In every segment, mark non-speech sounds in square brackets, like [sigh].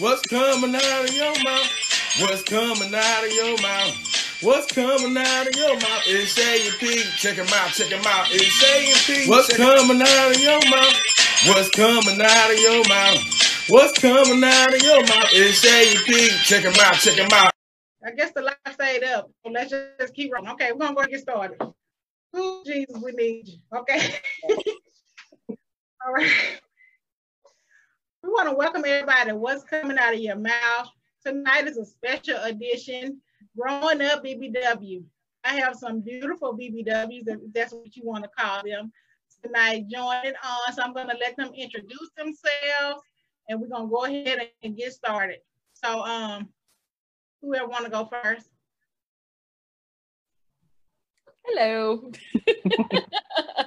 What's coming out of your mouth? What's coming out of your mouth? What's coming out of your mouth? It's A&P. Check him out, check him out. It's A&P. What's coming out of your mouth? What's coming out of your mouth? What's coming out of your mouth? It's A&P. Check him out, check him out. I guess the light stayed up. So let's just keep rolling. Okay, we're gonna go get started. Oh, Jesus, we need you. Okay. [laughs] All right. We want to welcome everybody. What's coming out of your mouth? Tonight is a special edition, Growing Up BBW. I have some beautiful BBWs, if that's what you want to call them, tonight joining on. So I'm going to let them introduce themselves and we're going to go ahead and get started. So um, whoever want to go first? Hello. [laughs] [laughs]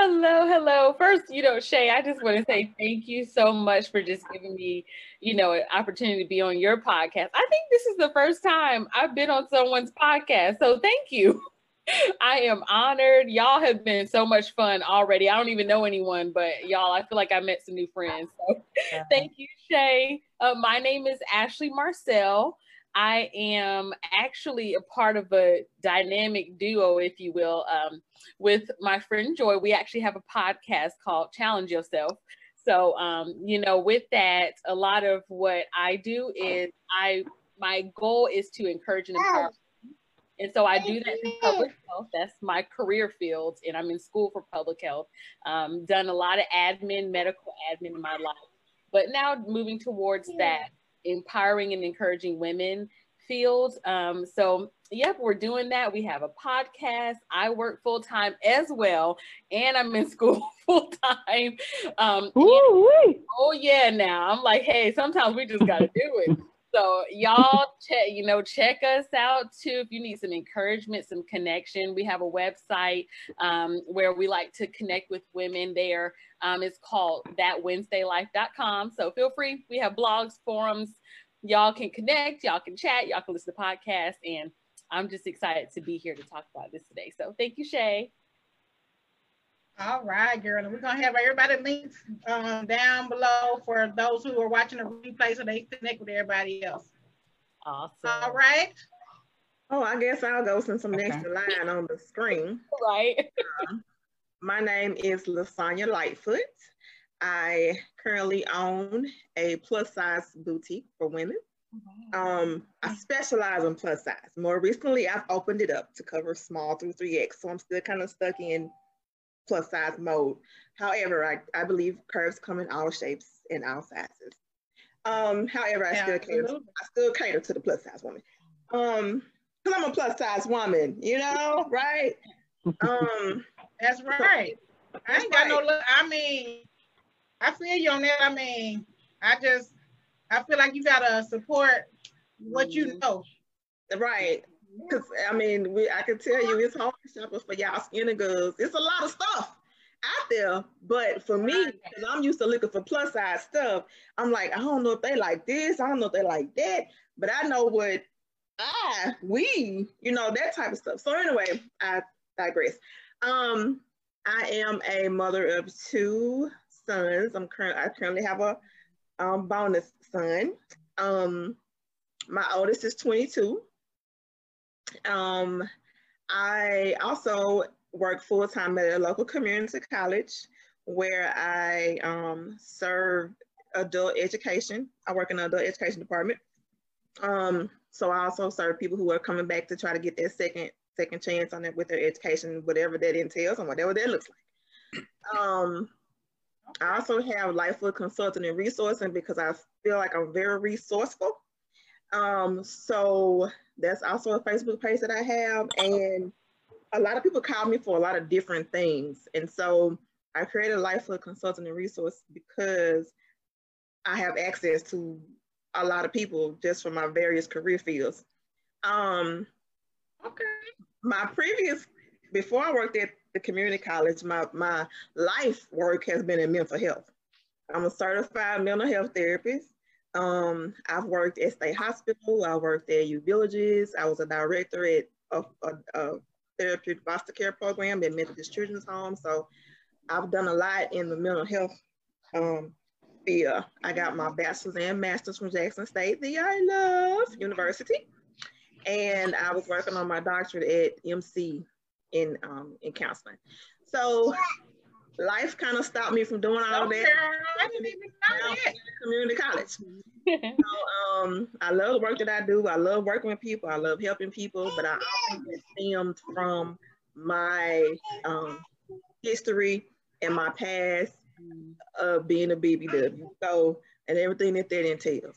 hello, hello. First, you know, Shay, I just want to say thank you so much for just giving me, you know, an opportunity to be on your podcast. I think this is the first time I've been on someone's podcast. So thank you. [laughs] I am honored. Y'all have been so much fun already. I don't even know anyone, but y'all, I feel like I met some new friends. So [laughs] thank you, Shay. Uh, my name is Ashley Marcel. I am actually a part of a dynamic duo, if you will, um, with my friend Joy. We actually have a podcast called Challenge Yourself. So, um, you know, with that, a lot of what I do is I my goal is to encourage and empower. And so I do that in public health. That's my career field, and I'm in school for public health. Um, done a lot of admin, medical admin in my life, but now moving towards that empowering and encouraging women field. Um, so, yep, we're doing that. We have a podcast. I work full time as well, and I'm in [laughs] school full time. Um, oh yeah, now I'm like, hey, sometimes we just got to do it. So y'all check, you know, check us out too if you need some encouragement, some connection. We have a website um, where we like to connect with women there. Um, it's called thatwednesdaylife.com. So feel free. We have blogs, forums. Y'all can connect, y'all can chat, y'all can listen to podcasts. And I'm just excited to be here to talk about this today. So thank you, Shay. All right, girl. And we're gonna have everybody links um, down below for those who are watching the replay so they connect with everybody else. Awesome. All right. Oh, I guess I'll go since I'm okay. next to line on the screen. Right. uh, [laughs] my name is Lasanya Lightfoot. I currently own a plus size boutique for women. Um, I specialize in plus size. More recently, I've opened it up to cover small through 3X. So I'm still kind of stuck in plus size mode. However, I, I believe curves come in all shapes and all sizes. Um, however, I yeah, still cater, to, I still cater to the plus size woman. Um, cause I'm a plus size woman, you know, [laughs] right? Um, that's right. I ain't got right. no look. I mean, I feel you on that. I mean, I just I feel like you gotta support what you mm-hmm. know. Right. Cause I mean, we I can tell you it's hard shopping for y'all skinny girls. It's a lot of stuff out there, but for me, because I'm used to looking for plus size stuff, I'm like, I don't know if they like this, I don't know if they like that, but I know what I we, you know, that type of stuff. So anyway, I digress. Um, I am a mother of two sons. I'm current. I currently have a um, bonus son. Um, my oldest is 22. Um, I also work full time at a local community college where I um, serve adult education. I work in the adult education department. Um, so I also serve people who are coming back to try to get their second second chance on it with their education, whatever that entails and whatever that looks like. Um, I also have Lightfoot Consulting and Resourcing because I feel like I'm very resourceful. Um, so that's also a Facebook page that I have. And a lot of people call me for a lot of different things. And so I created Life Lightfoot Consulting and Resource because I have access to a lot of people just from my various career fields. Um, okay. My previous, before I worked at the community college, my, my life work has been in mental health. I'm a certified mental health therapist. Um, I've worked at State Hospital. I worked at Youth Villages. I was a director at a, a, a therapeutic foster care program at Methodist Children's Home. So I've done a lot in the mental health um, field. I got my bachelor's and master's from Jackson State, the I Love University. And I was working on my doctorate at MC in um, in counseling. So life kind of stopped me from doing all that. I didn't even know that. Community college. [laughs] So, um, I love the work that I do. I love working with people. I love helping people, but I think it stemmed from my um, history and my past of being a BBW. So, and everything that that entails.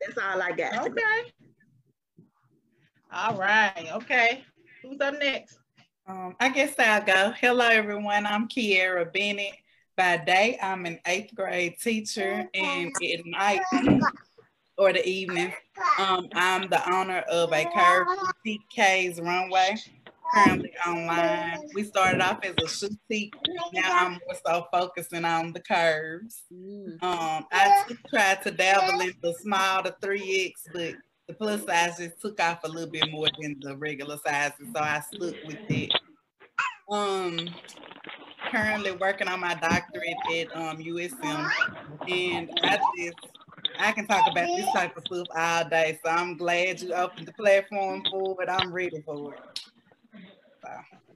That's all I got. Okay. All right. Okay. Who's up next? Um, I guess I'll go. Hello, everyone. I'm Kiera Bennett. By day, I'm an eighth grade teacher, and at night [clears throat] or the evening, um, I'm the owner of a curve TK's runway. Currently online. We started off as a boutique. Now I'm more so focusing on the curves. Mm. Um, I t- tried to dabble in the small to 3X, but the plus size just took off a little bit more than the regular sizes, so I stuck with it. Um, currently working on my doctorate at um, USM, and I just I can talk about this type of stuff all day. So I'm glad you opened the platform for it. I'm ready for it.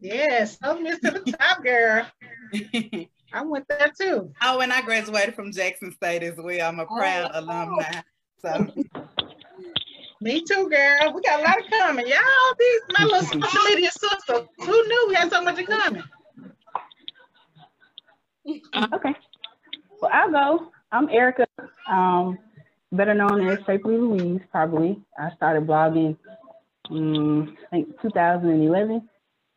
Yes. Oh, Miss to the top girl. [laughs] I went there too. oh, and I graduated from Jackson State as well. I'm a proud Oh. alumni. So Me too, girl. We got a lot of coming. Y'all, these my little social media sister. Who knew we had so much in common? Okay. Well, I'll go. I'm Erica, um, better known as Shapely Louise, probably. I started blogging, um, I think 2011,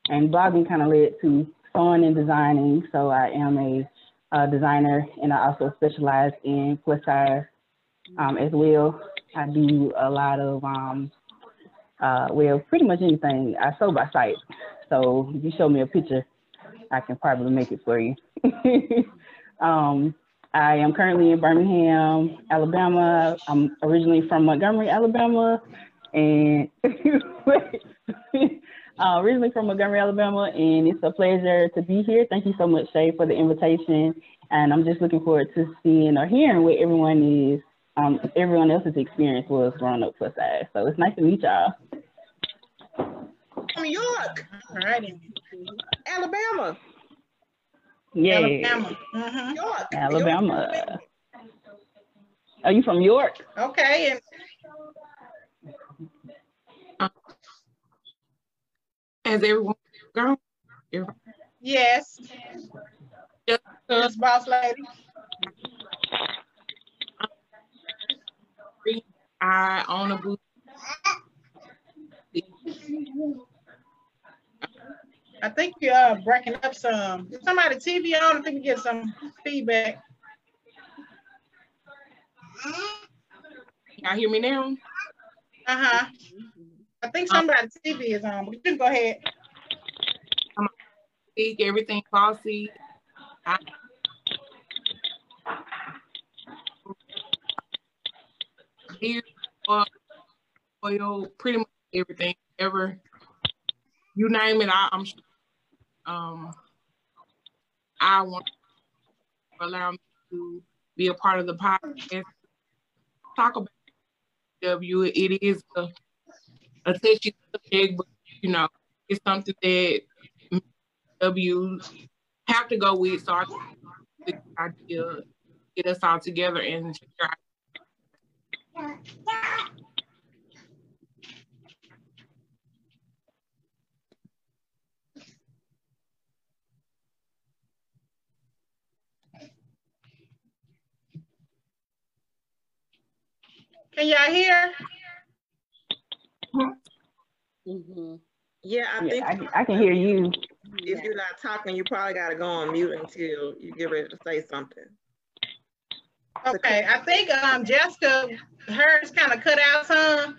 and blogging kind of led to sewing and designing. So I am a, uh designer, and I also specialize in plus size um, as well. I do a lot of, um, uh, well, pretty much anything. I sew by sight. So if you show me a picture, I can probably make it for you. [laughs] um, I am currently in Birmingham, Alabama. I'm originally from Montgomery, Alabama, and [laughs] uh, originally from Montgomery, Alabama. And it's a pleasure to be here. Thank you so much, Shay, for the invitation. And I'm just looking forward to seeing or hearing what everyone is, um, everyone else's experience was growing up plus size. So it's nice to meet y'all. From York, All righty. Alabama. Yeah, Alabama. Mhm. York. Alabama. Are you from York? Okay. And Has everyone gone? yes. Just Yes, boss lady. I own a booth. I think you're uh, breaking up some. Is somebody TV on? I think we get some feedback. Y'all hear me now? Uh-huh. I think somebody's TV is on, but you can go ahead. Speak everything bossy. I, here for oil, pretty much everything ever. You name it, I, I'm sure. Um, I want to allow me to be a part of the podcast. Talk about W. It is a, a touchy subject, but you know, it's something that W have to go with. So I idea get us all together and Can y'all hear? Mhm. Yeah, I Yeah, think I, I can hear you. if you're not talking, you probably got to go on mute until you get ready to say something. Okay, I think um Jessica, hers kind of cut out some.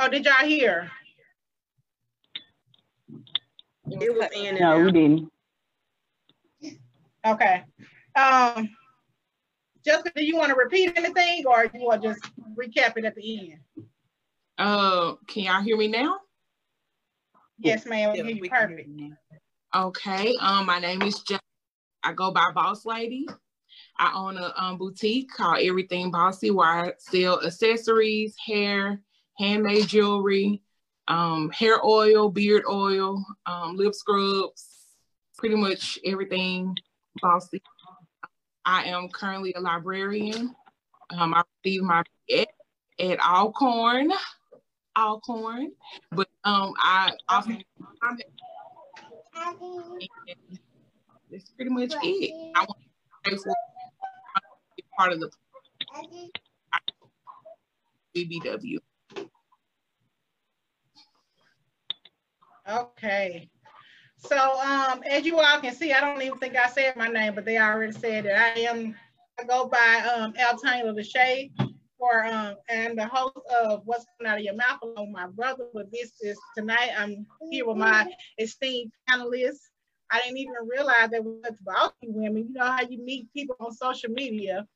Or did y'all hear? It was in and No, we didn't. Okay. Um, Jessica, do you want to repeat anything or you want to just recap it at the end? Uh, can y'all hear me now? Yes, ma'am, we Yeah, hear you we hear perfect. you now. Okay. Um, my name is Jeff. I go by Boss Lady. I own a um, boutique called Everything Bossy, where I sell accessories, hair, handmade jewelry, um, hair oil, beard oil, um, lip scrubs, pretty much everything bossy. I am currently a librarian. Um, I received my at, at Alcorn, Alcorn, but um, I often that's pretty much it. I want to part of the BBW. Okay. So um, as you all can see, I don't even think I said my name, but they already said it. I am, I go by um, Al Taylor Shade for, um, and the host of What's Coming Out of Your Mouth along my brother. But this is tonight, I'm here with my esteemed panelists. I didn't even realize there was such wealthy women. You know how you meet people on social media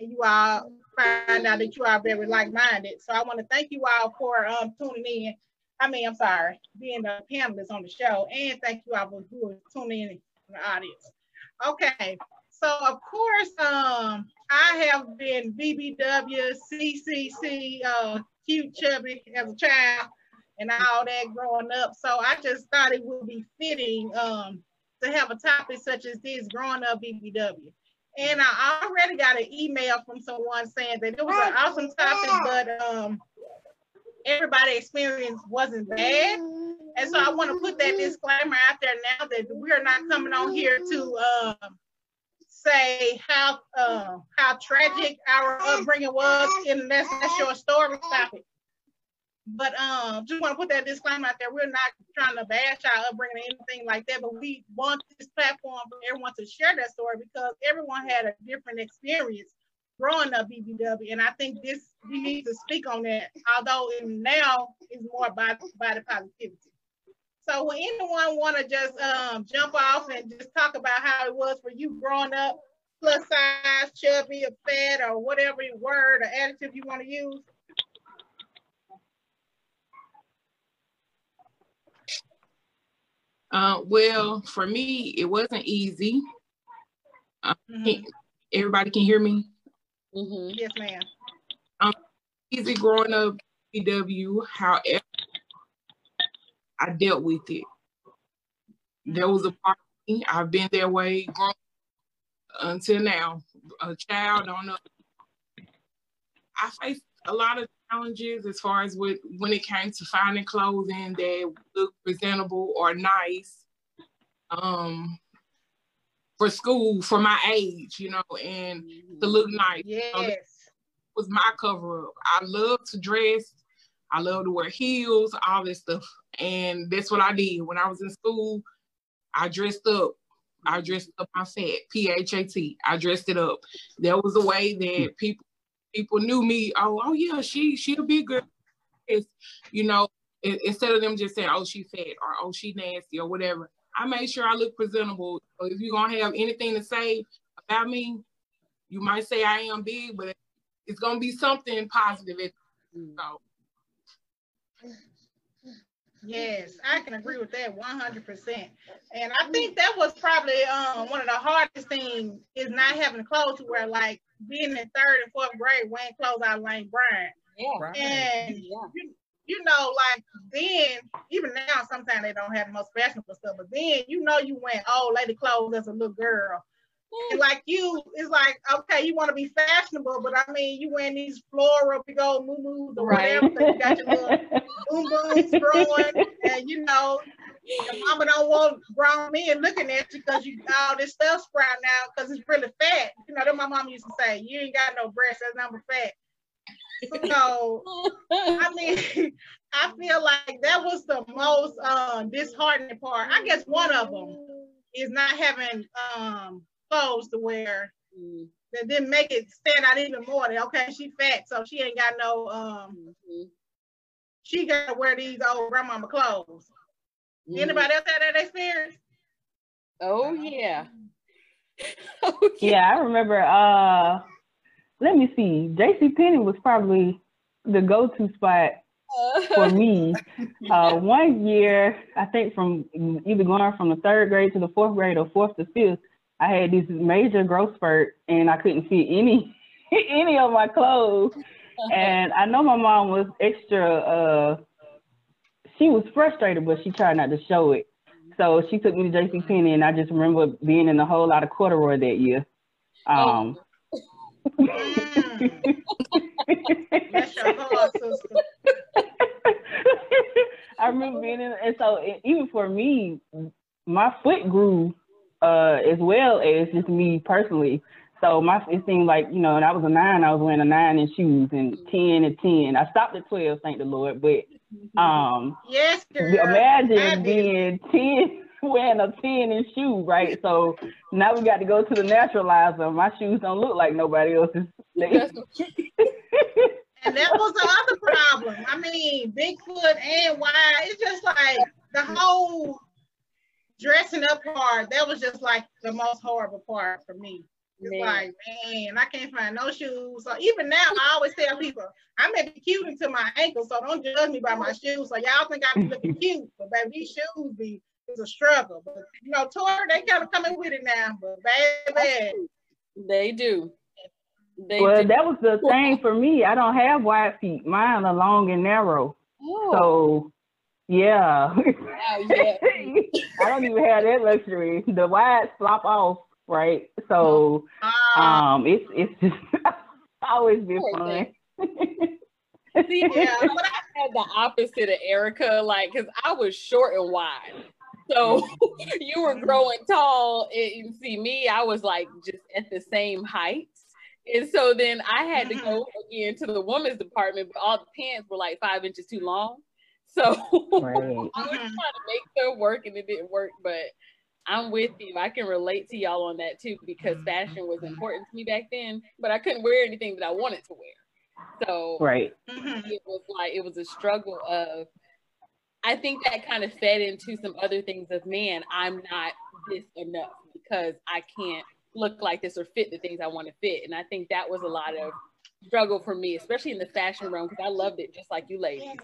and you all find out that you are very like-minded. So I want to thank you all for um, tuning in I mean, I'm sorry, being a panelist on the show, and thank you all for who are tuning in in the audience. Okay, so of course, um, I have been BBW, CCC, uh, cute chubby as a child, and all that growing up. So I just thought it would be fitting um, to have a topic such as this, growing up BBW. And I already got an email from someone saying that it was an awesome topic, but um, everybody experience wasn't bad. And so I want to put that disclaimer out there now that we are not coming on here to um, say how uh, how tragic our upbringing was, and that's, that's your story topic. But um, just want to put that disclaimer out there. We're not trying to bash our upbringing or anything like that, but we want this platform for everyone to share that story because everyone had a different experience growing up BBW, and I think this we need to speak on that. Although now is more about body positivity. So, would anyone want to just um, jump off and just talk about how it was for you growing up, plus size, chubby, or fat, or whatever word or adjective you want to use? Uh, well, for me, it wasn't easy. Uh, mm-hmm. Everybody can hear me? Mm-hmm. Yes, ma'am. Um, easy growing up BW. However, I dealt with it. There was a part of me, I've been that way grown until now. A child, don't know. I faced a lot of challenges as far as with, when it came to finding clothing that looked presentable or nice. Um, for school for my age, you know, and to look mm-hmm. nice. Yes. You know, was my cover up. I love to dress. I love to wear heels, all this stuff. And that's what I did. When I was in school, I dressed up. I mm-hmm. dressed up my fat, P-H-A-T. I dressed it up. There was a way that hmm. people people knew me. Oh, oh yeah, she she'll be good. It's, you know, instead of them just saying, oh, she fat or oh, she nasty or whatever. I made sure I look presentable. So if you're gonna have anything to say about me, you might say I am big, but it's gonna be something positive. So. Yes, I can agree with that 100%. And I think that was probably um, one of the hardest things is not having clothes to wear, like being in third and fourth grade wearing clothes out Lane Bryant. Yeah, and yeah. You, you know, like then, even now, sometimes they don't have the most fashionable stuff, but then you know you went old lady clothes as a little girl. And like you, it's like, okay, you want to be fashionable, but I mean, you wearing these floral big old moo or right. whatever, you got your little [laughs] boom booms growing, and you know, your mama don't want grown men looking at you because you all this stuff sprouting out because it's really fat. You know, that my mom used to say, you ain't got no breasts, that's number fat. So I mean, [laughs] I feel like that was the most um, disheartening part. I guess one of them is not having um, clothes to wear mm-hmm. that didn't make it stand out even more. That okay, she fat, so she ain't got no um, mm-hmm. she gotta wear these old grandmama clothes. Mm-hmm. Anybody else had that experience? Oh yeah. [laughs] oh, yeah. yeah, I remember uh let me see. JC Penney was probably the go-to spot for me. [laughs] Uh, one year, I think from either going from the third grade to the fourth grade or fourth to fifth, I had this major growth spurt and I couldn't fit any [laughs] any of my clothes. And I know my mom was extra uh she was frustrated, but she tried not to show it. So she took me to JC Penney and I just remember being in a whole lot of corduroy that year. Um Mm. [laughs] Your heart, sister. [laughs] I remember being in, and so even for me, my foot grew uh, as well as just me personally. So my it seemed like you know, and I was a nine, I was wearing a nine in shoes and ten and ten. I stopped at twelve, thank the Lord. But um, Yes, girl. imagine being ten, [laughs] wearing a ten in shoe, right? So now we got to go to the naturalizer. My shoes don't look like nobody else's. [laughs] And that was the other problem. I mean, Bigfoot and why it's just like the whole dressing up part. That was just like the most horrible part for me. It's Man. like, man, I can't find no shoes. So even now, I always tell people, I may be cute until my ankles, so don't judge me by my shoes. So y'all think I'm looking [laughs] cute, but baby, these shoes be it's a struggle. But you know, Tori, they kind of coming with it now. But baby, They do. They well, do. that was the thing for me. I don't have wide feet. Mine are long and narrow. Oh, So, yeah. [laughs] I don't even have that luxury. The wides flop off, right? So, uh, um, it's it's just [laughs] always been fun. [laughs] See, yeah, but I had the opposite of Erica, like, because I was short and wide. So you were growing tall, and you see me, I was like just at the same height. And so then I had to go again to the women's department, but all the pants were like five inches too long. So Right. [laughs] I was trying to make them work and it didn't work, but I'm with you. I can relate to y'all on that too because fashion was important to me back then, but I couldn't wear anything that I wanted to wear. So Right. mhm. it was like it was a struggle of I think that kind of fed into some other things of man, I'm not this enough because I can't look like this or fit the things I want to fit. And I think that was a lot of struggle for me, especially in the fashion realm, because I loved it just like you ladies.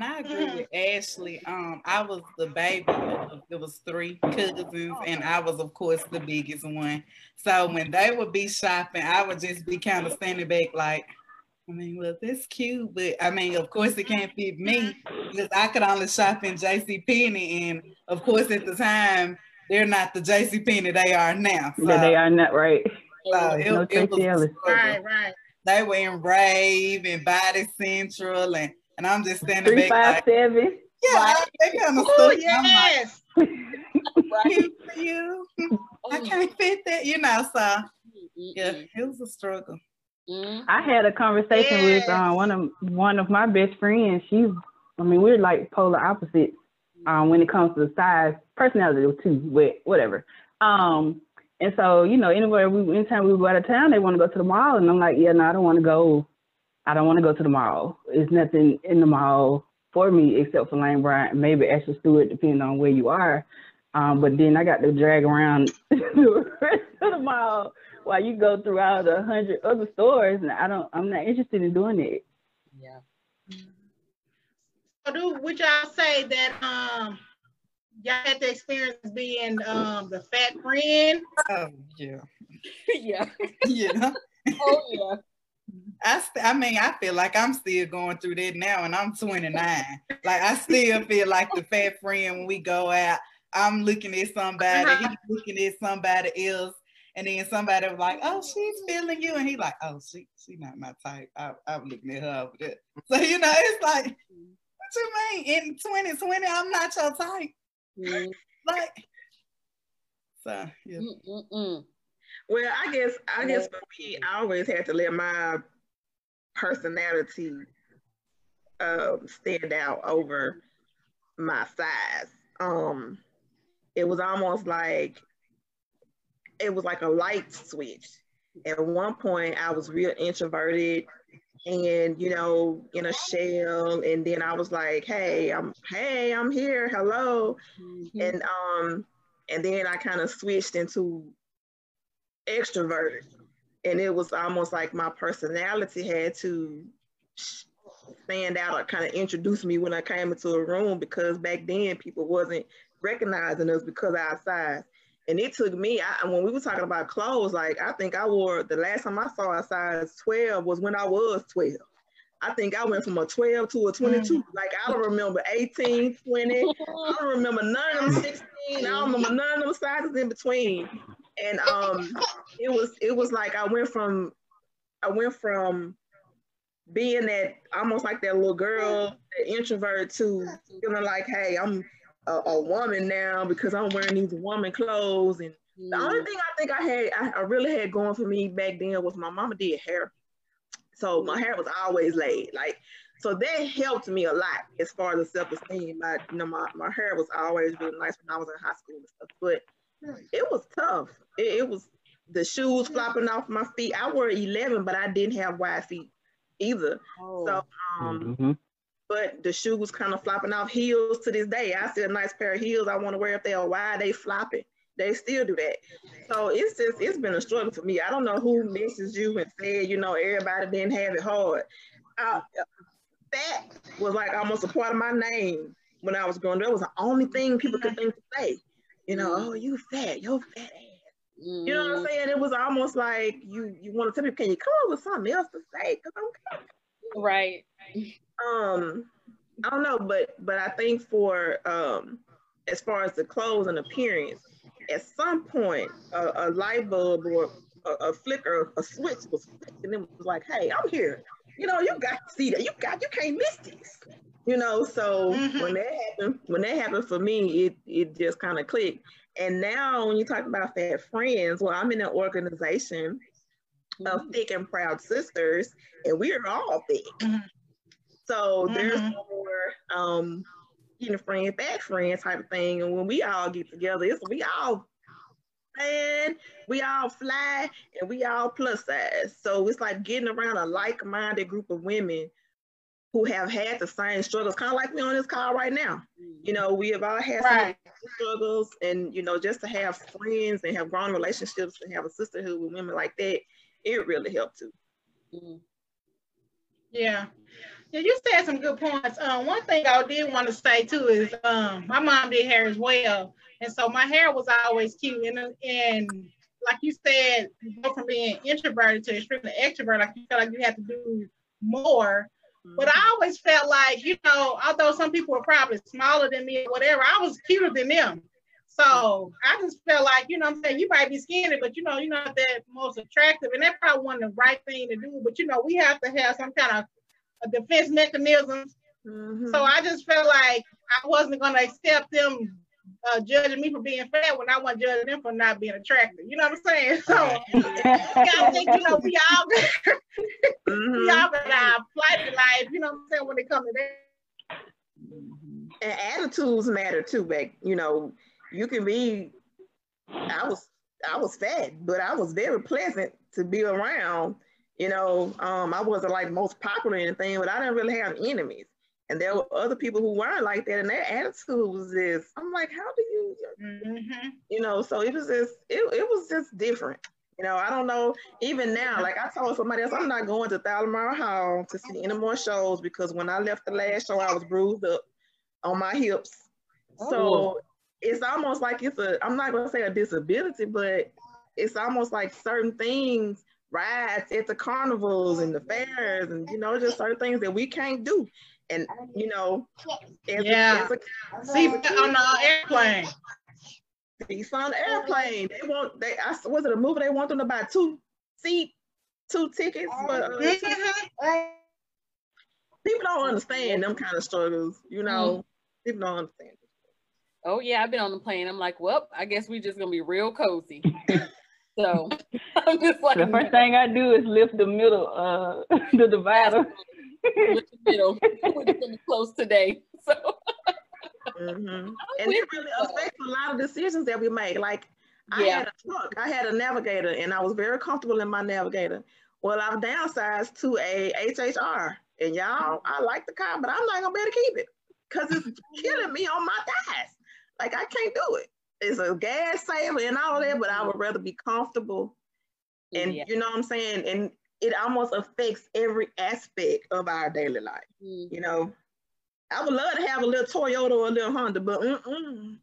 And I agree with Ashley. Um, I was the baby. Of, it was three cousins, and I was, of course, the biggest one. So when they would be shopping, I would just be kind of standing back, like, I mean, well, that's cute, but I mean, of course, it can't fit me because I could only shop in J.C. Penney, and of course, at the time, they're not the J.C. Penney they are now. So, That they are not right. so it, No it was Tracy a Ellis. struggle. right, right. They were in Rave and Body Central, and and I'm just standing Three back five like, seven. yeah, they kind of Oh stuck. I'm like, yes. Right? cute for you. I can't fit that, you know. So yeah, it was a struggle. Mm-hmm. I had a conversation with uh, one of one of my best friends. She's, I mean, we're like polar opposites um, when it comes to size, personality too, but whatever. Um, and so, you know, anywhere we, anytime we go out of town, they want to go to the mall, and I'm like, yeah, no, I don't want to go. I don't want to go to the mall. There's nothing in the mall for me except for Lane Bryant, maybe Ashley Stewart, depending on where you are. Um, but then I got to drag around the rest of the mall while you go throughout a hundred other stores, and I don't, I'm not interested in doing it. Yeah. So do would y'all say that um y'all had the experience being um the fat friend? Oh yeah, [laughs] yeah. yeah. [laughs] [laughs] Oh yeah. I st- I mean, I feel like I'm still going through that now, and I'm 29. Like I still feel like the fat friend when we go out. I'm looking at somebody, he's [laughs] looking at somebody else, and then somebody was like, "Oh, she's feeling you," and he like, "Oh, she she not my type." I, I'm looking at her over there. So you know, it's like, what you mean? In 2020, I'm not your type. Mm, Like, so yeah. mm, mm, mm. Well, I guess I guess for me, I always had to let my personality um, stand out over my size. Um, it was almost like it was like a light switch. At one point, I was real introverted and you know in a shell, and then I was like, "Hey, I'm hey, I'm here, hello," Mhm. and um, and then I kind of switched into extroverted and it was almost like my personality had to stand out or kind of introduce me when I came into a room because back then people wasn't recognizing us because of our size. And it took me, I, when we were talking about clothes, like I think I wore, the last time I saw a size 12 was when I was 12. I think I went from a 12 to a 22. Mm. Like I don't remember 18, 20. I don't remember none of them 16. I don't remember none of them sizes in between. And um it was it was like I went from I went from being that almost like that little girl, that introvert to feeling like, hey, I'm a, a, woman now because I'm wearing these woman clothes. And the only thing I think I had, I, I, really had going for me back then was my mama did hair. So my hair was always laid. Like, so that helped me a lot as far as self-esteem. My, you know, my, my hair was always really nice when I was in high school and stuff, but it was tough. It, it was the shoes flopping off my feet. I wore 11, but I didn't have wide feet either. Oh. So, um, mm-hmm. but the shoe was kind of flopping off heels to this day. I see a nice pair of heels I want to wear if they are wide, they flopping. They still do that. So it's just, it's been a struggle for me. I don't know who messaged you and said, you know, everybody didn't have it hard. I, that was like almost a part of my name when I was growing up. That was the only thing people could think to say. You know, oh, you fat, you're fat ass. Mm-hmm. You know what I'm mm-hmm. saying? It was almost like you you want to tell me, can you come up with something else to say? Because I'm right. Um, I don't know, but but I think for um, as far as the clothes and appearance, at some point a, a light bulb or a, a, flicker, a switch was flicked, and it was like, hey, I'm here. You know, you got to see that. You got you can't miss this. You know, so mm-hmm. when that happened, when that happened for me, it it just kind of clicked. And now when you talk about fat friends, well, I'm in an organization of mm-hmm. thick and proud sisters, and we are all thick. Mm-hmm. So mm-hmm. there's more um you know, friend, fat friend type of thing. And when we all get together, it's we all and we all fly and we all plus size. So it's like getting around a like-minded group of women who have had the same struggles, kind of like we on this call right now. You know, we have all had right. struggles, and you know, just to have friends and have grown relationships and have a sisterhood with women like that, it really helped too. Mm-hmm. Yeah. Yeah, you said some good points. Um, one thing I did want to say too is um, my mom did hair as well, and so my hair was always cute. And and like you said, you go from being introverted to extremely extrovert. Like you feel like you have to do more but I mm-hmm. always felt like, you know, although some people were probably smaller than me or whatever, I was cuter than them. So I just felt like, you know I'm saying, you might be skinny, but you know, you're not that most attractive. And that probably wasn't the right thing to do. But you know, we have to have some kind of a defense mechanism. Mm-hmm. So I just felt like I wasn't gonna accept them uh, judging me for being fat when I wasn't judging them for not being attractive. You know what I'm saying? So [laughs] I think you know we all [laughs] mm-hmm. we all got our flight life. You know what I'm saying when it comes to that. And attitudes matter too, back. You know, you can be. I was I was fat, but I was very pleasant to be around. You know, um, I wasn't like most popular or anything, but I didn't really have enemies. And there were other people who weren't like that, and their attitude was this. I'm like, how do you, mm-hmm. you know? So it was just, it, it was just different. You know, I don't know. Even now, like I told somebody else, I'm not going to Thalia Mara Hall to see any more shows because when I left the last show, I was bruised up on my hips. Oh. So it's almost like it's a, I'm not going to say a disability, but it's almost like certain things rides at the carnivals and the fairs and you know just certain things that we can't do and you know, as yeah, a, as a, see on the airplane. Seats on the airplane. They want they. I was it a movie? They want them to buy two seat, two tickets for. Uh, mm-hmm. [laughs] people don't understand them kind of struggles. You know, mm. people don't understand. Oh yeah, I've been on the plane. I'm like, well, I guess we're just gonna be real cozy. [laughs] so [laughs] I'm just like the first thing I do is lift the middle, uh, the divider middle. We're [laughs] close today. So mm-hmm. [laughs] and it really affects a lot of decisions that we make. Like I yeah. had a truck, I had a navigator, and I was very comfortable in my navigator. Well, I've downsized to a HHR, and y'all, I like the car, but I'm not gonna be able to keep it because it's killing me on my thighs. Like I can't do it. It's a gas saver and all that, but I would rather be comfortable. And yeah. you know what I'm saying? And it almost affects every aspect of our daily life. Mm-hmm. You know, I would love to have a little Toyota or a little Honda, but mm-mm.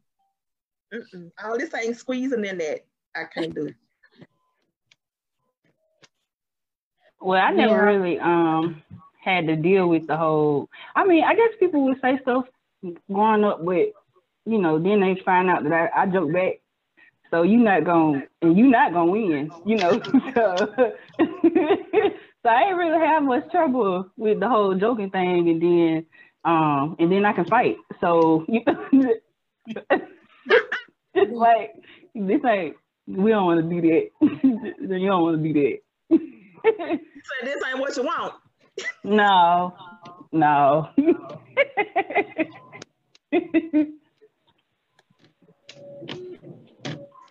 Mm-mm. All this ain't squeezing in that. I can't do it. Well, I never Yeah. really um had to deal with the whole. I mean, I guess people would say stuff growing up, but you know, then they find out that I, I joke back. So you not gonna and you not gonna win, you know. [laughs] so, so I ain't really have much trouble with the whole joking thing, and then um and then I can fight. So you it's [laughs] like this ain't we don't want [laughs] to do that. you don't want to do that. So this ain't what you want. No, no.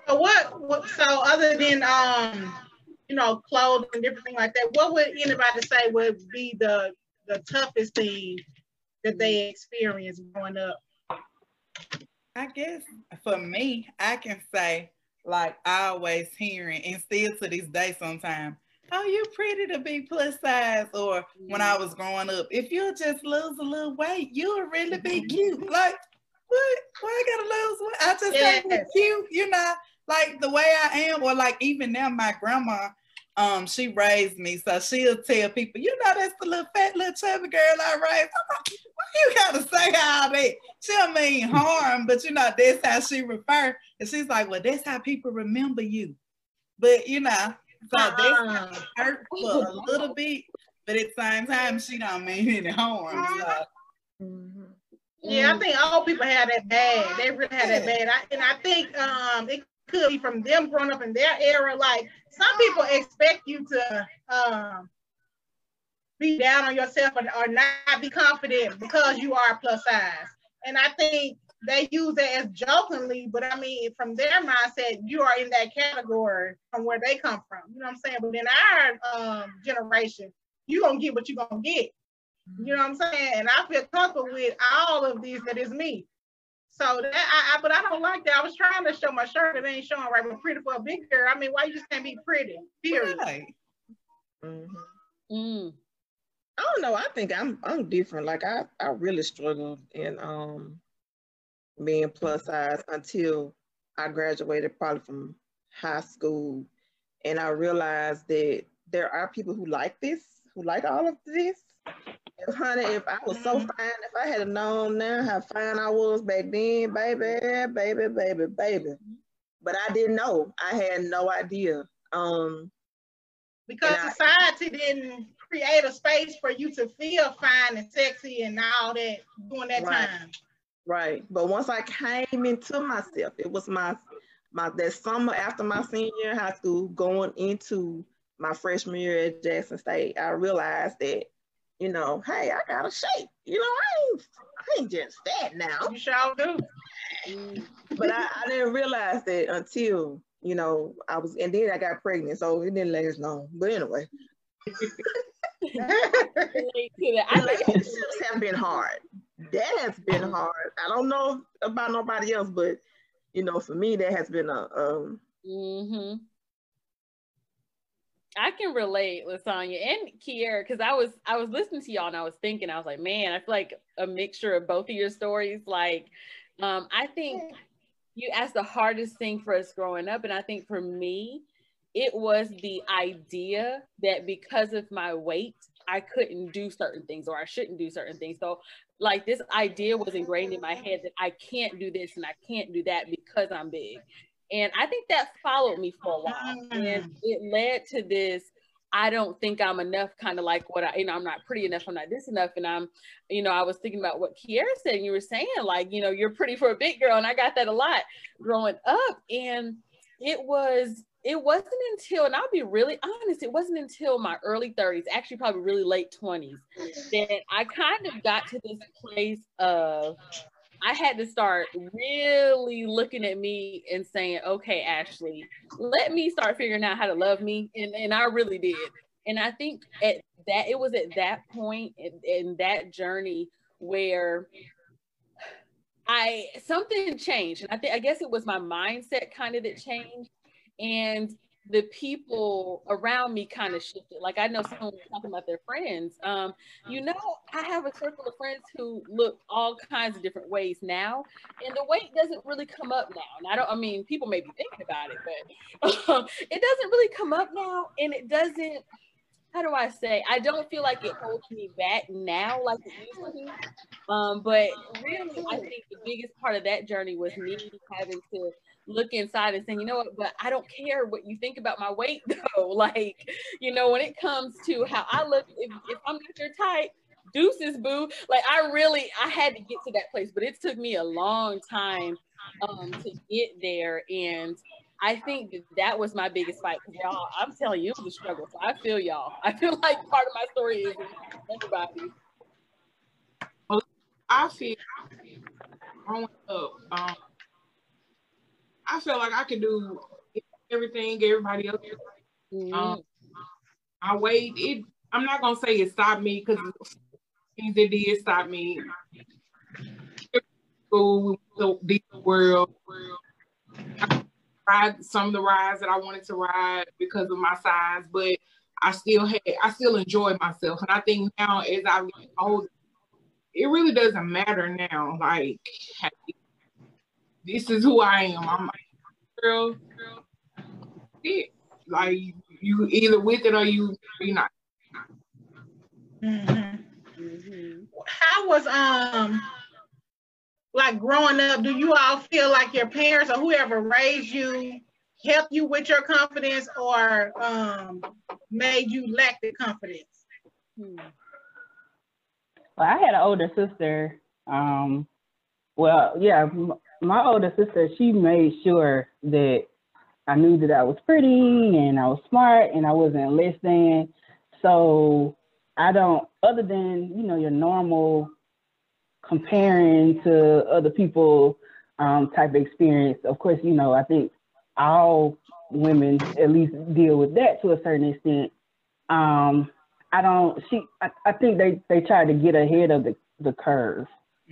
So what, what? So other than um, you know, clothing and different things like that, what would anybody say would be the the toughest thing that they experienced growing up? I guess for me, I can say, like I always hearing, and still to this day sometimes, oh, you pretty to be plus size. Or when I was growing up, if you just lose a little weight, you'll really be cute. Like, what? Why I gotta lose weight? I just Yes. think cute, you know, like the way I am, or like even now, my grandma. Um, she raised me, so she'll tell people, you know, that's the little fat little chubby girl I raised. I'm like, why you gotta say all that? She don't mean [laughs] harm, but you know, that's how she refer. And she's like, well, that's how people remember you. But you know, so that's Uh-uh. hurt for a little bit, but at the same time, she don't mean any harm. So. Yeah, Mm. I think all people have that bad. They really have that bad. I, and I think um it could be from them growing up in their era. Like some people expect you to um be down on yourself or, or not be confident because you are plus size. And I think they use it as jokingly, but I mean from their mindset, you are in that category from where they come from. You know what I'm saying? But in our um generation, you're gonna get what you're gonna get. You know what I'm saying? And I feel comfortable with all of these that is me. So that I, I but I don't like that. I was trying to show my shirt, it ain't showing right. But pretty for a big girl. I mean, why you just can't be pretty? Period. Right. Mhm. Mm. I don't know. I think I'm I'm different. Like I I really struggled in um being plus size until I graduated probably from high school, and I realized that there are people who like this, who like all of this. Honey, if I was so fine, if I had known now how fine I was back then, baby, baby, baby, baby. But I didn't know. I had no idea. Um, Because And I- society didn't create a space for you to feel fine and sexy and all that during that Right. time. Right. But once I came into myself, it was my my that summer after my senior high school, going into my freshman year at Jackson State, I realized that, you know, hey, I got a shape. You know, I ain't I ain't just fat now. You sure do. But I, I didn't realize that until, you know, I was and then I got pregnant, so it didn't last long. But anyway, Relate. [laughs] I think relationships have been hard. That has been hard. I don't know about nobody else, but you know, for me, that has been a um hmm I can relate, with Lasanya and Kiera, because I was I was listening to y'all and I was thinking, I was like, man, I feel like a mixture of both of your stories. Like, um, I think you asked the hardest thing for us growing up, and I think for me, it was the idea that because of my weight, I couldn't do certain things or I shouldn't do certain things. So, like, this idea was ingrained in my head that I can't do this and I can't do that because I'm big. And I think that followed me for a while. And mm. it led to this I don't think I'm enough, kind of like what I, you know, I'm not pretty enough, I'm not this enough. And I'm, you know, I was thinking about what Kiera said, and you were saying, like, you know, you're pretty for a big girl. And I got that a lot growing up. And it was, it wasn't until, and I'll be really honest, it wasn't until my early 30s, actually probably really late 20s, that I kind of got to this place of I had to start really looking at me and saying, okay, Ashley, let me start figuring out how to love me. And, and I really did. And I think at that, it was at that point in, in that journey where I, something changed. And I think, I guess it was my mindset kind of that changed. And the people around me kind of shifted. Like I know someone was talking about their friends. Um, you know, I have a circle of friends who look all kinds of different ways now, and the weight doesn't really come up now. And I don't. I mean, people may be thinking about it, but [laughs] it doesn't really come up now, and it doesn't. How do I say? I don't feel like it holds me back now like it used to. Um, but really, I think the biggest part of that journey was me having to look inside and saying, you know what, but I don't care what you think about my weight [laughs] though. Like, you know, when it comes to how I look, if, if I'm not your type, deuces boo. Like I really I had to get to that place, but it took me a long time um to get there. And I think that, that was my biggest fight. Cause Y'all, I'm telling you, it was a struggle. So I feel y'all. [laughs] I feel like part of my story is everybody. I feel growing up, um, I felt like I could do everything everybody else. Mm-hmm. Um, I weighed it. I'm not gonna say it stopped me because things that did stop me. School, the world. I ride some of the rides that I wanted to ride because of my size, but I still had I still enjoy myself. And I think now as I get older, it really doesn't matter now. Like this is who I am. I'm like, girl, it. Like you either with it or you you not. Mm-hmm. Mm-hmm. How was um like growing up? Do you all feel like your parents or whoever raised you helped you with your confidence or um made you lack the confidence? Hmm. Well, I had an older sister. Um, well, yeah, my older sister, she made sure that I knew that I was pretty and I was smart and I wasn't less than. So I don't, other than, you know, your normal comparing to other people um, type of experience, of course, you know, I think all women at least deal with that to a certain extent. Um, I don't, she, I, I think they, they try to get ahead of the, the curve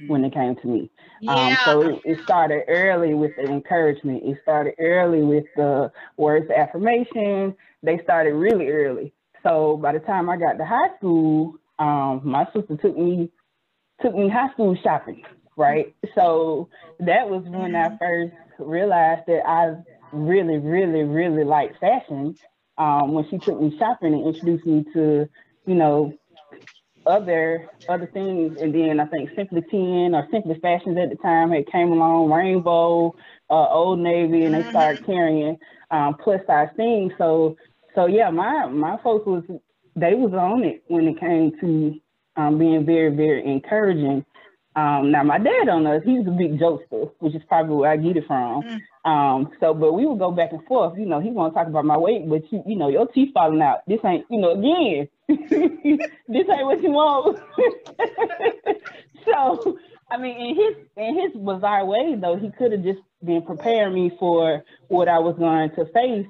when it came to me. Um, yeah. Um, so it, it, started early with the encouragement. It started early with the words of affirmation. They started really early. So by the time I got to high school, um, my sister took me took me high school shopping, right? So that was when I mm-hmm. first realized that I really, really, really liked fashion. Um, when she took me shopping and introduced me to, you know, other other things, and then I think Simply Ten or Simply Fashions at the time had came along, Rainbow, uh, Old Navy, and they mm-hmm. started carrying um, plus size things. So so yeah, my my folks was they was on it when it came to um, being very very encouraging. Um, now my dad on us, he's a big jokester, which is probably where I get it from. Mm. Um, so, but we would go back and forth. You know, he want to talk about my weight, but you, you know, your teeth falling out. This ain't, you know, again, [laughs] this ain't what you want. [laughs] so, I mean, in his in his bizarre way, though, he could have just been preparing me for what I was going to face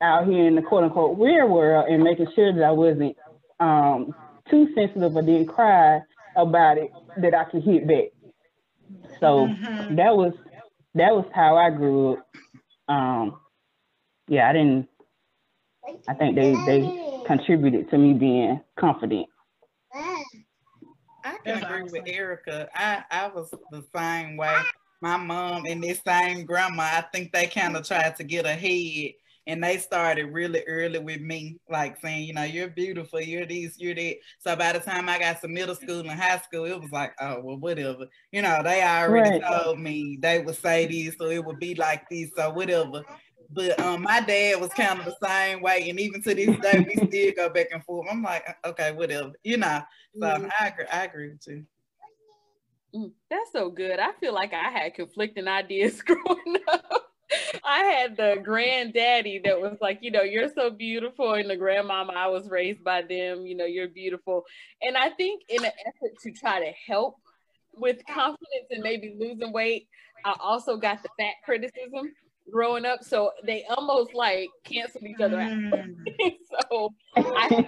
out here in the quote unquote real world, and making sure that I wasn't um, too sensitive or didn't cry about it that I could hit back. So mm-hmm. that was that was how I grew up. Um, yeah, I didn't. I think they they contributed to me being confident. I can agree with Erica. I I was the same way. My mom and this same grandma, I think they kind of tried to get ahead and they started really early with me, like saying, you know, you're beautiful, you're these, you're that. So by the time I got to middle school and high school, it was like, oh well, whatever. You know, they already right. told me they would say this, so it would be like this, so whatever. But um, my dad was kind of the same way, and even to this day, we still go back and forth. I'm like, okay, whatever, you know. So mm. I agree, I agree with you. Mm, that's so good. I feel like I had conflicting [laughs] ideas [laughs] growing up. I had the granddaddy that was like, you know, you're so beautiful, and the grandmama I was raised by them, you know, you're beautiful. And I think in an effort to try to help with confidence and maybe losing weight, I also got the fat criticism growing up, so they almost like canceled each other out. Mm. [laughs] so I,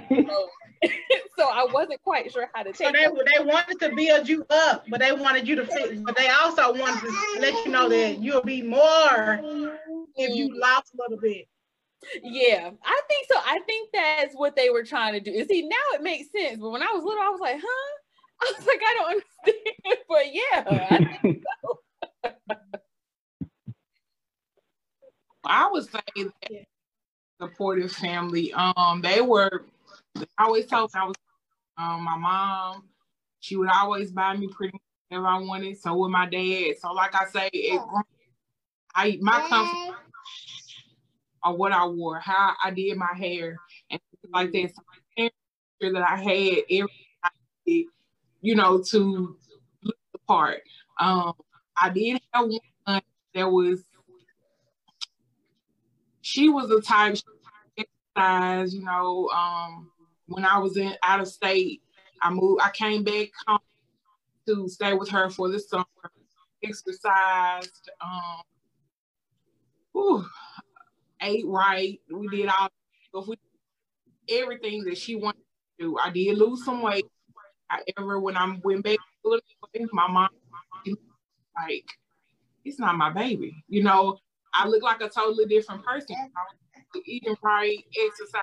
[laughs] so I wasn't quite sure how to take. So they it. they wanted to build you up, but they wanted you to fit. But they also wanted to let you know that you'll be more if you mm. lost a little bit. Yeah, I think so. I think that's what they were trying to do. And see, now it makes sense. But when I was little, I was like, huh? [laughs] I was like, I don't understand. [laughs] But yeah, I think so. I would say that supportive family. Um, they were. I always told I was. Um, my mom, she would always buy me pretty much whatever I wanted. So with my dad. So like I say, it, I my comfort or what I wore, how I did my hair, and like that. So I sure that I had everything, you know, to look the part. Um, I did have one that was. She was the type exercise, you know. Um, when I was in out of state, I moved. I came back home to stay with her for the summer. Exercised. Um, whew, ate right. We did all we everything that she wanted to do. I did lose some weight. However, when I went back my mom like, it's not my baby. You know, I look like a totally different person. Eating right, exercise.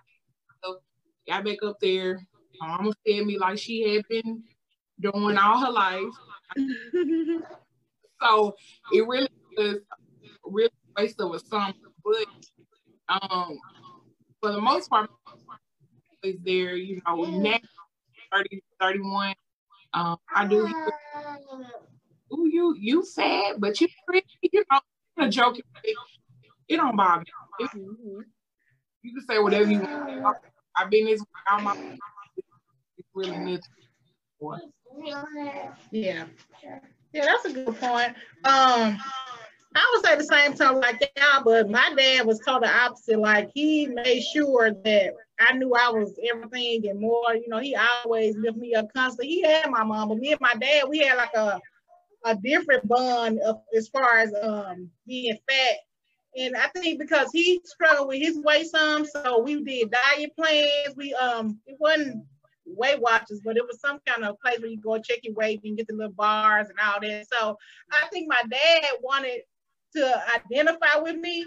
Got back up there. Mama fed me like she had been doing all her life. so it really was really waste of a summer. But um, for the most part, is there, you know, next 30, 31. Um, I do. Ooh, you you sad, but you you know, a joke. It, it don't bother me. You can say whatever you want. I've been this all my it's really Yeah. Yeah, that's a good point. Um, I would say the same time like y'all, but my dad was totally opposite. Like he made sure that I knew I was everything and more. You know, he always lifted me up constantly. He had my mom, but me and my dad, we had like a a different bond of, as far as um being fat. And I think because he struggled with his weight some, so we did diet plans. We um it wasn't Weight Watchers, but it was some kind of place where you go check your weight and get the little bars and all that. So I think my dad wanted to identify with me,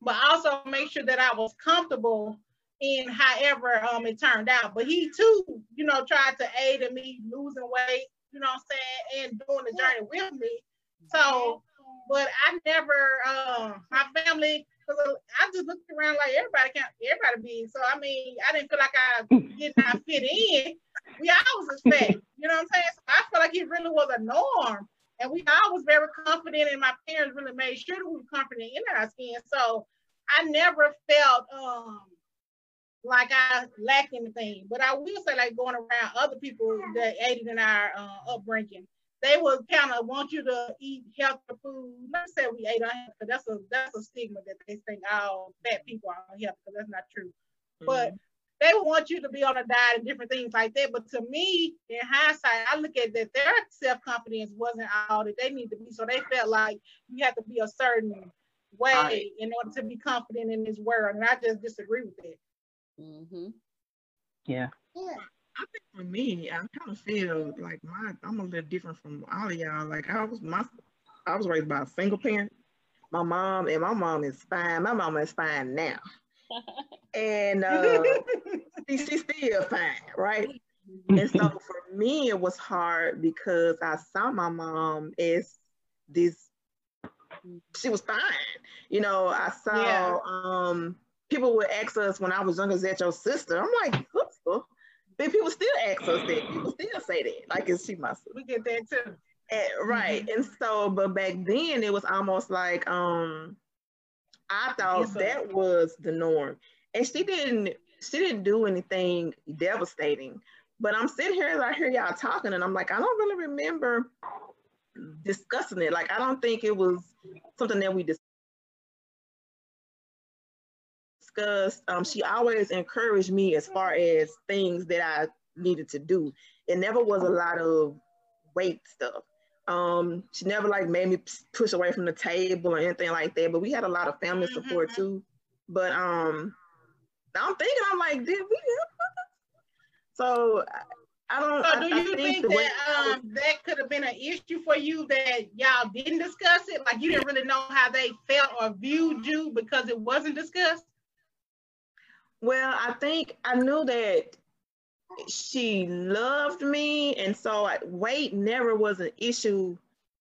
but also make sure that I was comfortable in however um it turned out. But he too, you know, tried to aid in me losing weight, you know what I'm saying, and doing the journey with me. So, but I never, uh, my family, I just looked around like everybody can, everybody big. So I mean, I didn't feel like I did not fit in. We all was fat, you know what I'm saying? So I feel like it really was a norm. And we all was very confident, and my parents really made sure that we were confident in our skin. So I never felt um like I lacked anything. But I will say, like going around other people that aided in our uh, upbringing, they would kind of want you to eat healthy food. Not say we ate unhealthy, that's a that's a stigma that they think all fat people are unhealthy, because that's not true. Mm-hmm. But they would want you to be on a diet and different things like that. But to me, in hindsight, I look at that their self-confidence wasn't all that they need to be. So they felt like you have to be a certain way right. in order to be confident in this world. And I just disagree with that. Mm-hmm. Yeah. Yeah. I think for me, I kind of feel like my I'm a little different from all of y'all. Like I was my I was raised by a single parent. My mom and my mom is fine. My mom is fine now [laughs] and uh, [laughs] she, she's still fine, right? and so for me, it was hard because I saw my mom as this. She was fine, you know. I saw yeah. um, people would ask us when I was younger, "Is that your sister?" I'm like, sister. But people still ask us that. People still say that, like, "Is she my sister?" We get that too. And, right, mm-hmm. and so, but back then it was almost like um, I thought yes, that was the norm and she didn't she didn't do anything devastating. But I'm sitting here and I hear y'all talking, and I'm like, I don't really remember discussing it. Like, I don't think it was something that we discussed. Um, she always encouraged me as far as things that I needed to do. It never was a lot of weight stuff. Um, she never like made me push away from the table or anything like that. But we had a lot of family support mm-hmm. too. But um, I'm thinking, I'm like, did we? So I don't. So do you think, think that um, that could have been an issue for you that y'all didn't discuss it? Like you didn't really know how they felt or viewed you because it wasn't discussed? Well, I think I knew that she loved me, and so I, weight never was an issue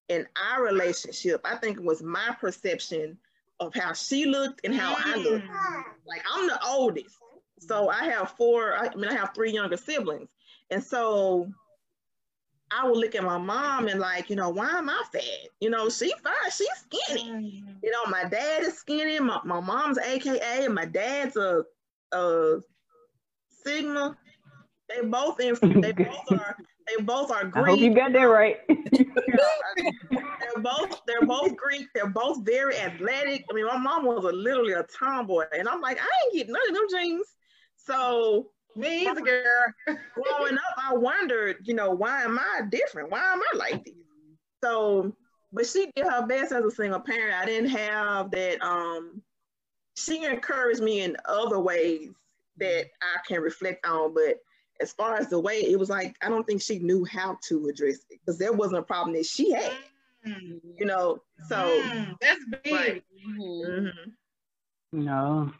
in our relationship. I think it was my perception of how she looked and how I looked. Mm. Like I'm the oldest, so I have four. I mean, I have three younger siblings, and so I would look at my mom and like, you know, why am I fat? You know, she fine, she's skinny. Mm. You know, my dad is skinny. My, my mom's AKA, and my dad's a, a Sigma. They both in, [laughs] they both are they both are Greek. I hope you got that right. [laughs] they're both they're both Greek. They're both very athletic. I mean, my mom was a, literally a tomboy, and I'm like, I ain't getting none of them jeans. So me as a girl. growing up, I wondered, you know, why am I different? Why am I like this? So, but she did her best as a single parent. I didn't have that. Um, she encouraged me in other ways that I can reflect on, but as far as the way it was like, I don't think she knew how to address it because there wasn't a problem that she had. Mm. You know, so mm, that's big. Right. Mm-hmm. No.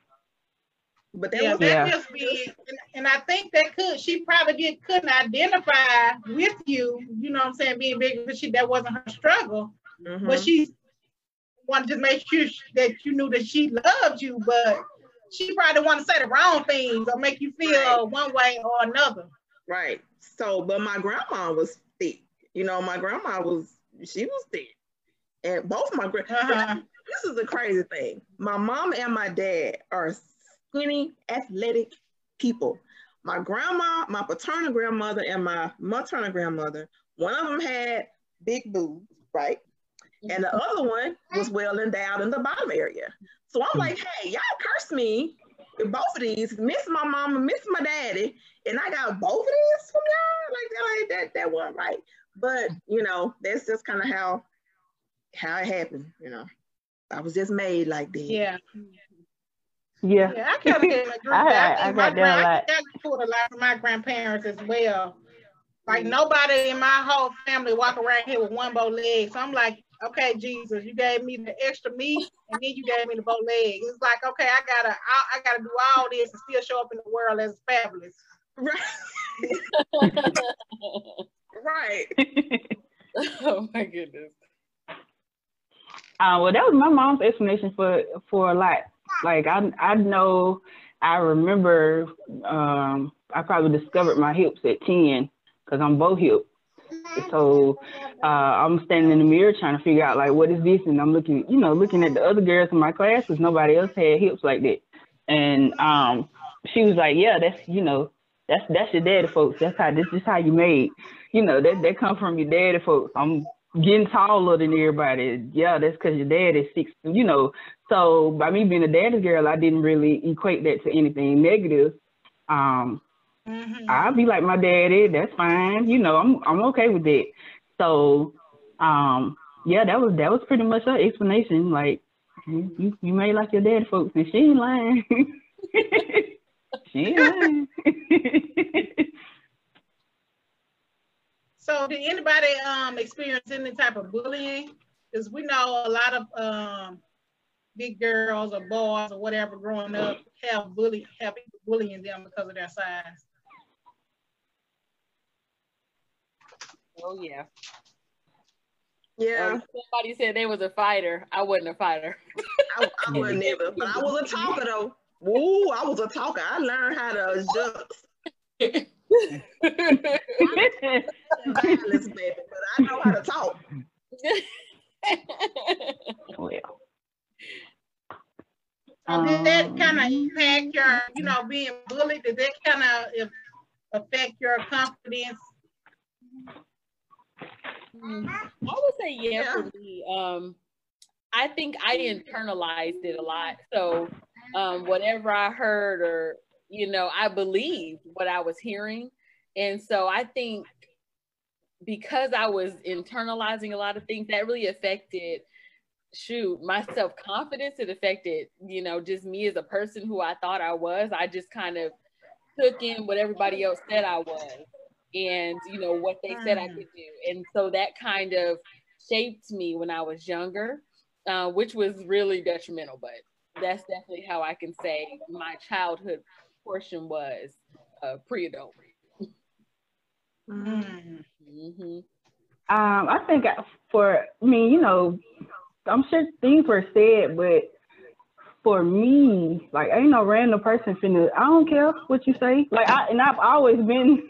But that yeah, was that yeah. just be, and, and, I think that could she probably did, couldn't identify with you. You know what I'm saying? Being big, but she that wasn't her struggle. Mm-hmm. But she wanted to make sure that you knew that she loved you, but she probably want to say the wrong things or make you feel right. one way or another. Right. So, but my grandma was thick. You know, my grandma was she was thick, and both my grand. Uh-huh. This is the crazy thing. My mom and my dad are skinny, athletic people. My grandma, my paternal grandmother, and my maternal grandmother, one of them had big boobs, right? And the other one was well endowed in the bottom area. So I'm like, hey, y'all curse me with both of these, miss my mama, miss my daddy, and I got both of these from y'all. Like that ain't that that one right. But you know, that's just kind of how how it happened, you know. I was just made like that. Yeah. Yeah. yeah I kind of get a I, I, I, got that a lot. I pulled a lot from my grandparents as well. Like nobody in my whole family walk around here with one bow leg. So I'm like, okay, Jesus, you gave me the extra meat, and then you gave me the bow leg. It's like, okay, I gotta, I, I gotta do all this and still show up in the world as fabulous. Right. right. [laughs] oh my goodness. Uh, well, that was my mom's explanation for for a lot. Like I I know I remember um, I probably discovered my hips at 10 because I'm both hip. So uh, I'm standing in the mirror trying to figure out like what is this, and I'm looking, you know, looking at the other girls in my class because nobody else had hips like that. And um, she was like, "Yeah, that's you know, that's that's your daddy folks. That's how this is how you made. You know, that that come from your daddy folks. I'm getting taller than everybody. Yeah, that's because your dad is six. You know, so by me being a daddy's girl, I didn't really equate that to anything negative. Um, mm-hmm. I'll be like my daddy. That's fine. You know, I'm I'm okay with it. So, um, yeah, that was that was pretty much her explanation. Like, you you made like your daddy folks, and she ain't lying. [laughs] she ain't lying. [laughs] So did anybody um experience any type of bullying? Because we know a lot of um big girls or boys or whatever growing up have bully have people bullying them because of their size. Oh yeah. Yeah. somebody said they was a fighter. I wasn't a fighter. I, I [laughs] wasn't either, but I was a talker though. Ooh, I was a talker. I learned how to adjust. violence, baby, but I know how to talk. well. So did that um, kind of impact your, you know, being bullied? Did that kind of affect your confidence? Mm, I would say yeah, yeah, for me. Um, I think I internalized it a lot. So um, whatever I heard or you know, I believed what I was hearing. And so I think because I was internalizing a lot of things, that really affected shoot my self-confidence it affected you know just me as a person who i thought i was i just kind of took in what everybody else said i was and you know what they said i could do and so that kind of shaped me when i was younger uh, which was really detrimental but that's definitely how i can say my childhood portion was uh, pre-adult. Mm. Mm-hmm. Um, I think for I mean, you know, I'm sure things were said, but for me, like ain't no random person finna. I don't care what you say. Like I and I've always been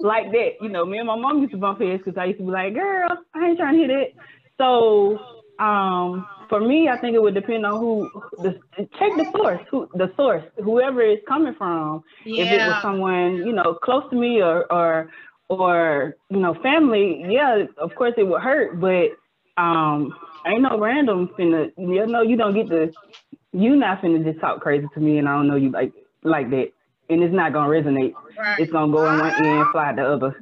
like that. You know, me and my mom used to bump heads because I used to be like, "Girl, I ain't trying to hear that." So, um, for me, I think it would depend on who the check the source, who the source, whoever it's coming from. Yeah. If it was someone you know close to me or or or you know family, yeah, of course it would hurt, but um, ain't no random finna. You know, you don't get to. You not finna just talk crazy to me, and I don't know you like like that, and it's not gonna resonate. Right. It's gonna go in one ear and fly to the other.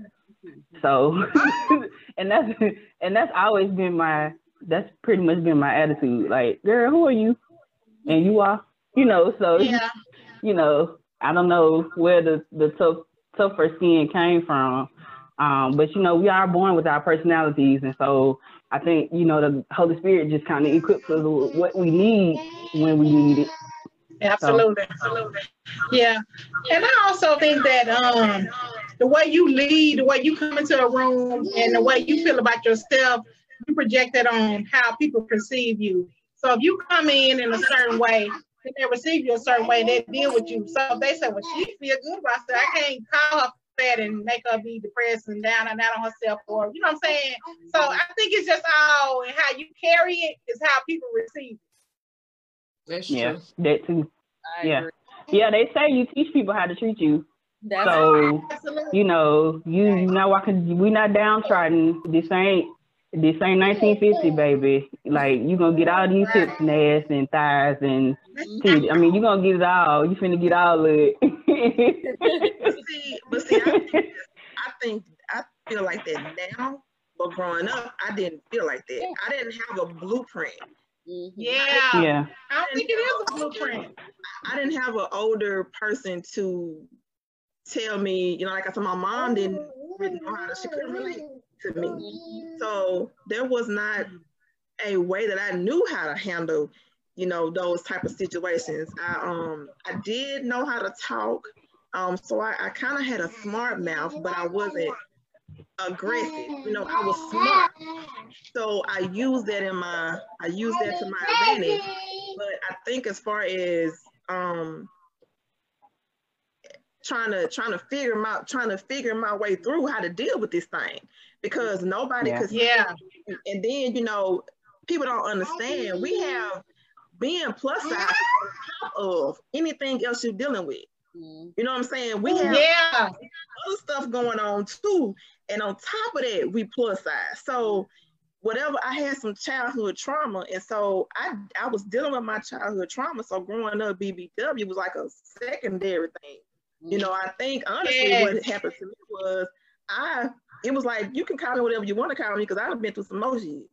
So, [laughs] and that's and that's always been my. That's pretty much been my attitude. Like, girl, who are you? And you are, you know. So, Yeah. you know, I don't know where the the tough tougher skin came from. Um, but you know, we are born with our personalities, and so I think you know the Holy Spirit just kind of equips us with what we need when we need it. Absolutely. Absolutely. Yeah. And I also think that um the way you lead, the way you come into a room and the way you feel about yourself, you project that on how people perceive you. So if you come in in a certain way, then they receive you a certain way, they deal with you. So if they say, well, she feel good about herself, I can't call her fat and make her be depressed and down and out on herself or you know what I'm saying? So I think it's just all in how you carry it is how people receive it. That's Yeah, true. that too. I Yeah. agree. Yeah, they say you teach people how to treat you. That's So Absolutely. you know, you you not walking. We not downtrodden. This ain't this ain't 1950, baby. Like you gonna get all these hips and ass and thighs and mm-hmm. titties. I mean, you gonna get it all. You finna get all of it. But see, but see, I think, I think I feel like that now. But growing up, I didn't feel like that. I didn't have a blueprint. Mhm. Yeah. yeah. I don't think it is a blueprint. I didn't have an older person to tell me, you know, like I said, my mom didn't really know how to, she couldn't relate to me. So there was not a way that I knew how to handle, you know, those type of situations. I um I did know how to talk. Um, so I, I kind of had a smart mouth, but I wasn't aggressive. You know, I was smart. So I used that in my I used that to my advantage. But I think as far as um trying to trying to figure my trying to figure my way through how to deal with this thing because nobody Yeah. could Yeah. and then you know people don't understand we have being plus size on top of anything else you're dealing with Mhm. you know what i'm saying we have Yeah. other stuff going on too and on top of that we plus size so whatever i had some childhood trauma and so i i was dealing with my childhood trauma so growing up bbw was like a secondary thing you know i think honestly what happened to me was i it was like you can call me whatever you want to call me because i've been through some more shit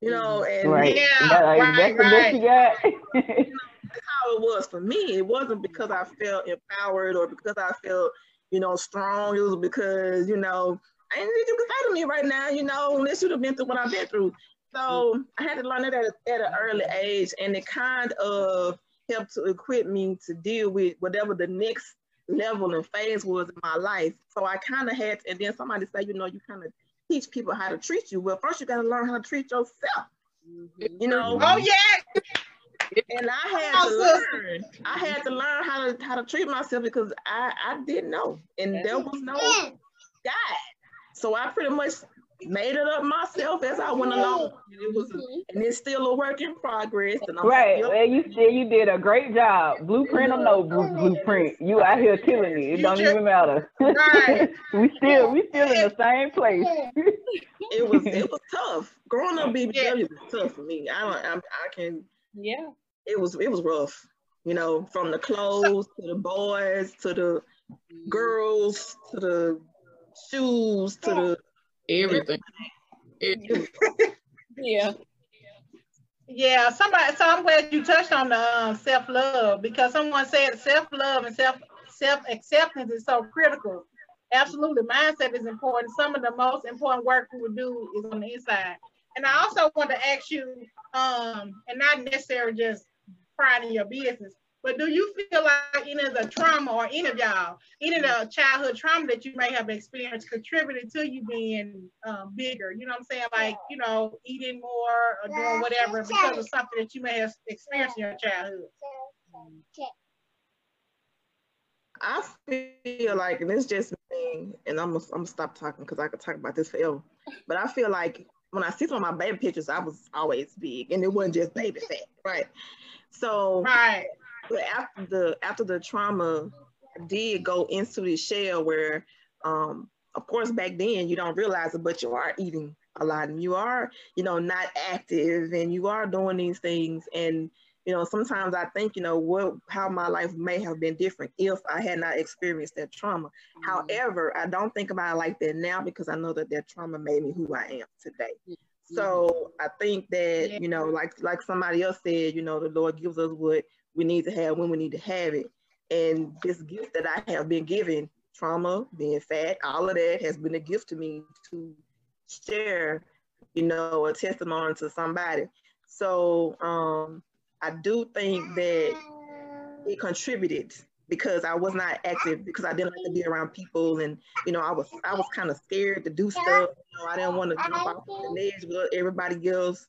you know mm-hmm. and Right. Yeah, That- like, right, that's the best you got. [laughs] that's how it was for me. It wasn't because I felt empowered or because I felt, you know, strong. It was because, you know, I ain't think you could say to me right now, you know, unless you'd have been through what I've been through. So I had to learn that at, a, at an early age, and it kind of helped to equip me to deal with whatever the next level and phase was in my life. So I kind of had, to, and then somebody say, you know, you kind of teach people how to treat you. Well, first you got to learn how to treat yourself. Mhm. You know, Oh yeah. and I had to learn. I had to learn how to how to treat myself because I I didn't know, and there was no guide. So I pretty much made it up myself as I went along. And it was, and it's still a work in progress. And I'm Right. still- Well, you said you did a great job. Blueprint or no blueprint, you out here killing me. It You don't just- even matter. Right. [laughs] we still we still in the same place. [laughs] it was it was tough. Growing up BBW was tough for me. I don't I, I can. Yeah. It was it was rough. You know, from the clothes to the boys to the girls to the shoes to the Everything. Yeah. Yeah, somebody. So I'm glad you touched on the um, self love because someone said self love and self self acceptance is so critical. Absolutely, mindset is important. Some of the most important work we would do is on the inside. And I also want to ask you, um, and not necessarily just prying in your business, But do you feel like any of the trauma or any of y'all, any of the childhood trauma that you may have experienced contributed to you being um, bigger? You know what I'm saying? Like, you know, eating more or doing whatever because of something that you may have experienced in your childhood. I feel like, and it's just me, and I'm gonna, I'm gonna stop talking because I could talk about this forever. But I feel like when I see some of my baby pictures, I was always big, and it wasn't just baby fat, right? So, right. After the after the trauma, I did go into the shell where, um, of course, back then you don't realize it, but you are eating a lot, and you are, you know, not active, and you are doing these things, and you know, sometimes I think, you know, what how my life may have been different if I had not experienced that trauma. Mm-hmm. However, I don't think about it like that now because I know that that trauma made me who I am today. Mm-hmm. So I think that, yeah. you know, like like somebody else said, you know, the Lord gives us what we need to have when we need to have it. And this gift that I have been given, trauma, being fat, all of that has been a gift to me to share, you know, a testimony to somebody. So um I do think that it contributed because I was not active because I didn't like to be around people and you know I was I was kind of scared to do stuff. You know, I didn't want to jump off the ledge with everybody else.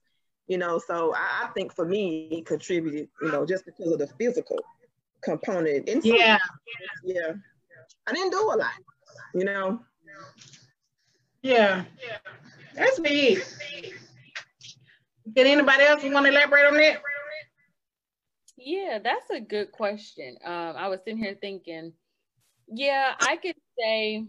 You know, so I, I, think for me it contributed. You know, just because of the physical component. And so, yeah, yeah, I didn't do a lot. You know. Yeah, that's me. Did anybody else want to elaborate on that? Yeah, that's a good question. Um, I was sitting here thinking, yeah, I could say,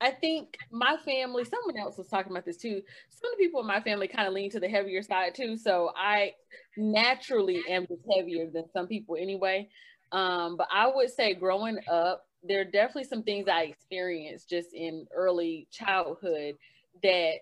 I think my family, someone else was talking about this too. Some of the people in my family kind of lean to the heavier side too. So I naturally am just heavier than some people anyway. Um, but I would say growing up, there are definitely some things I experienced just in early childhood that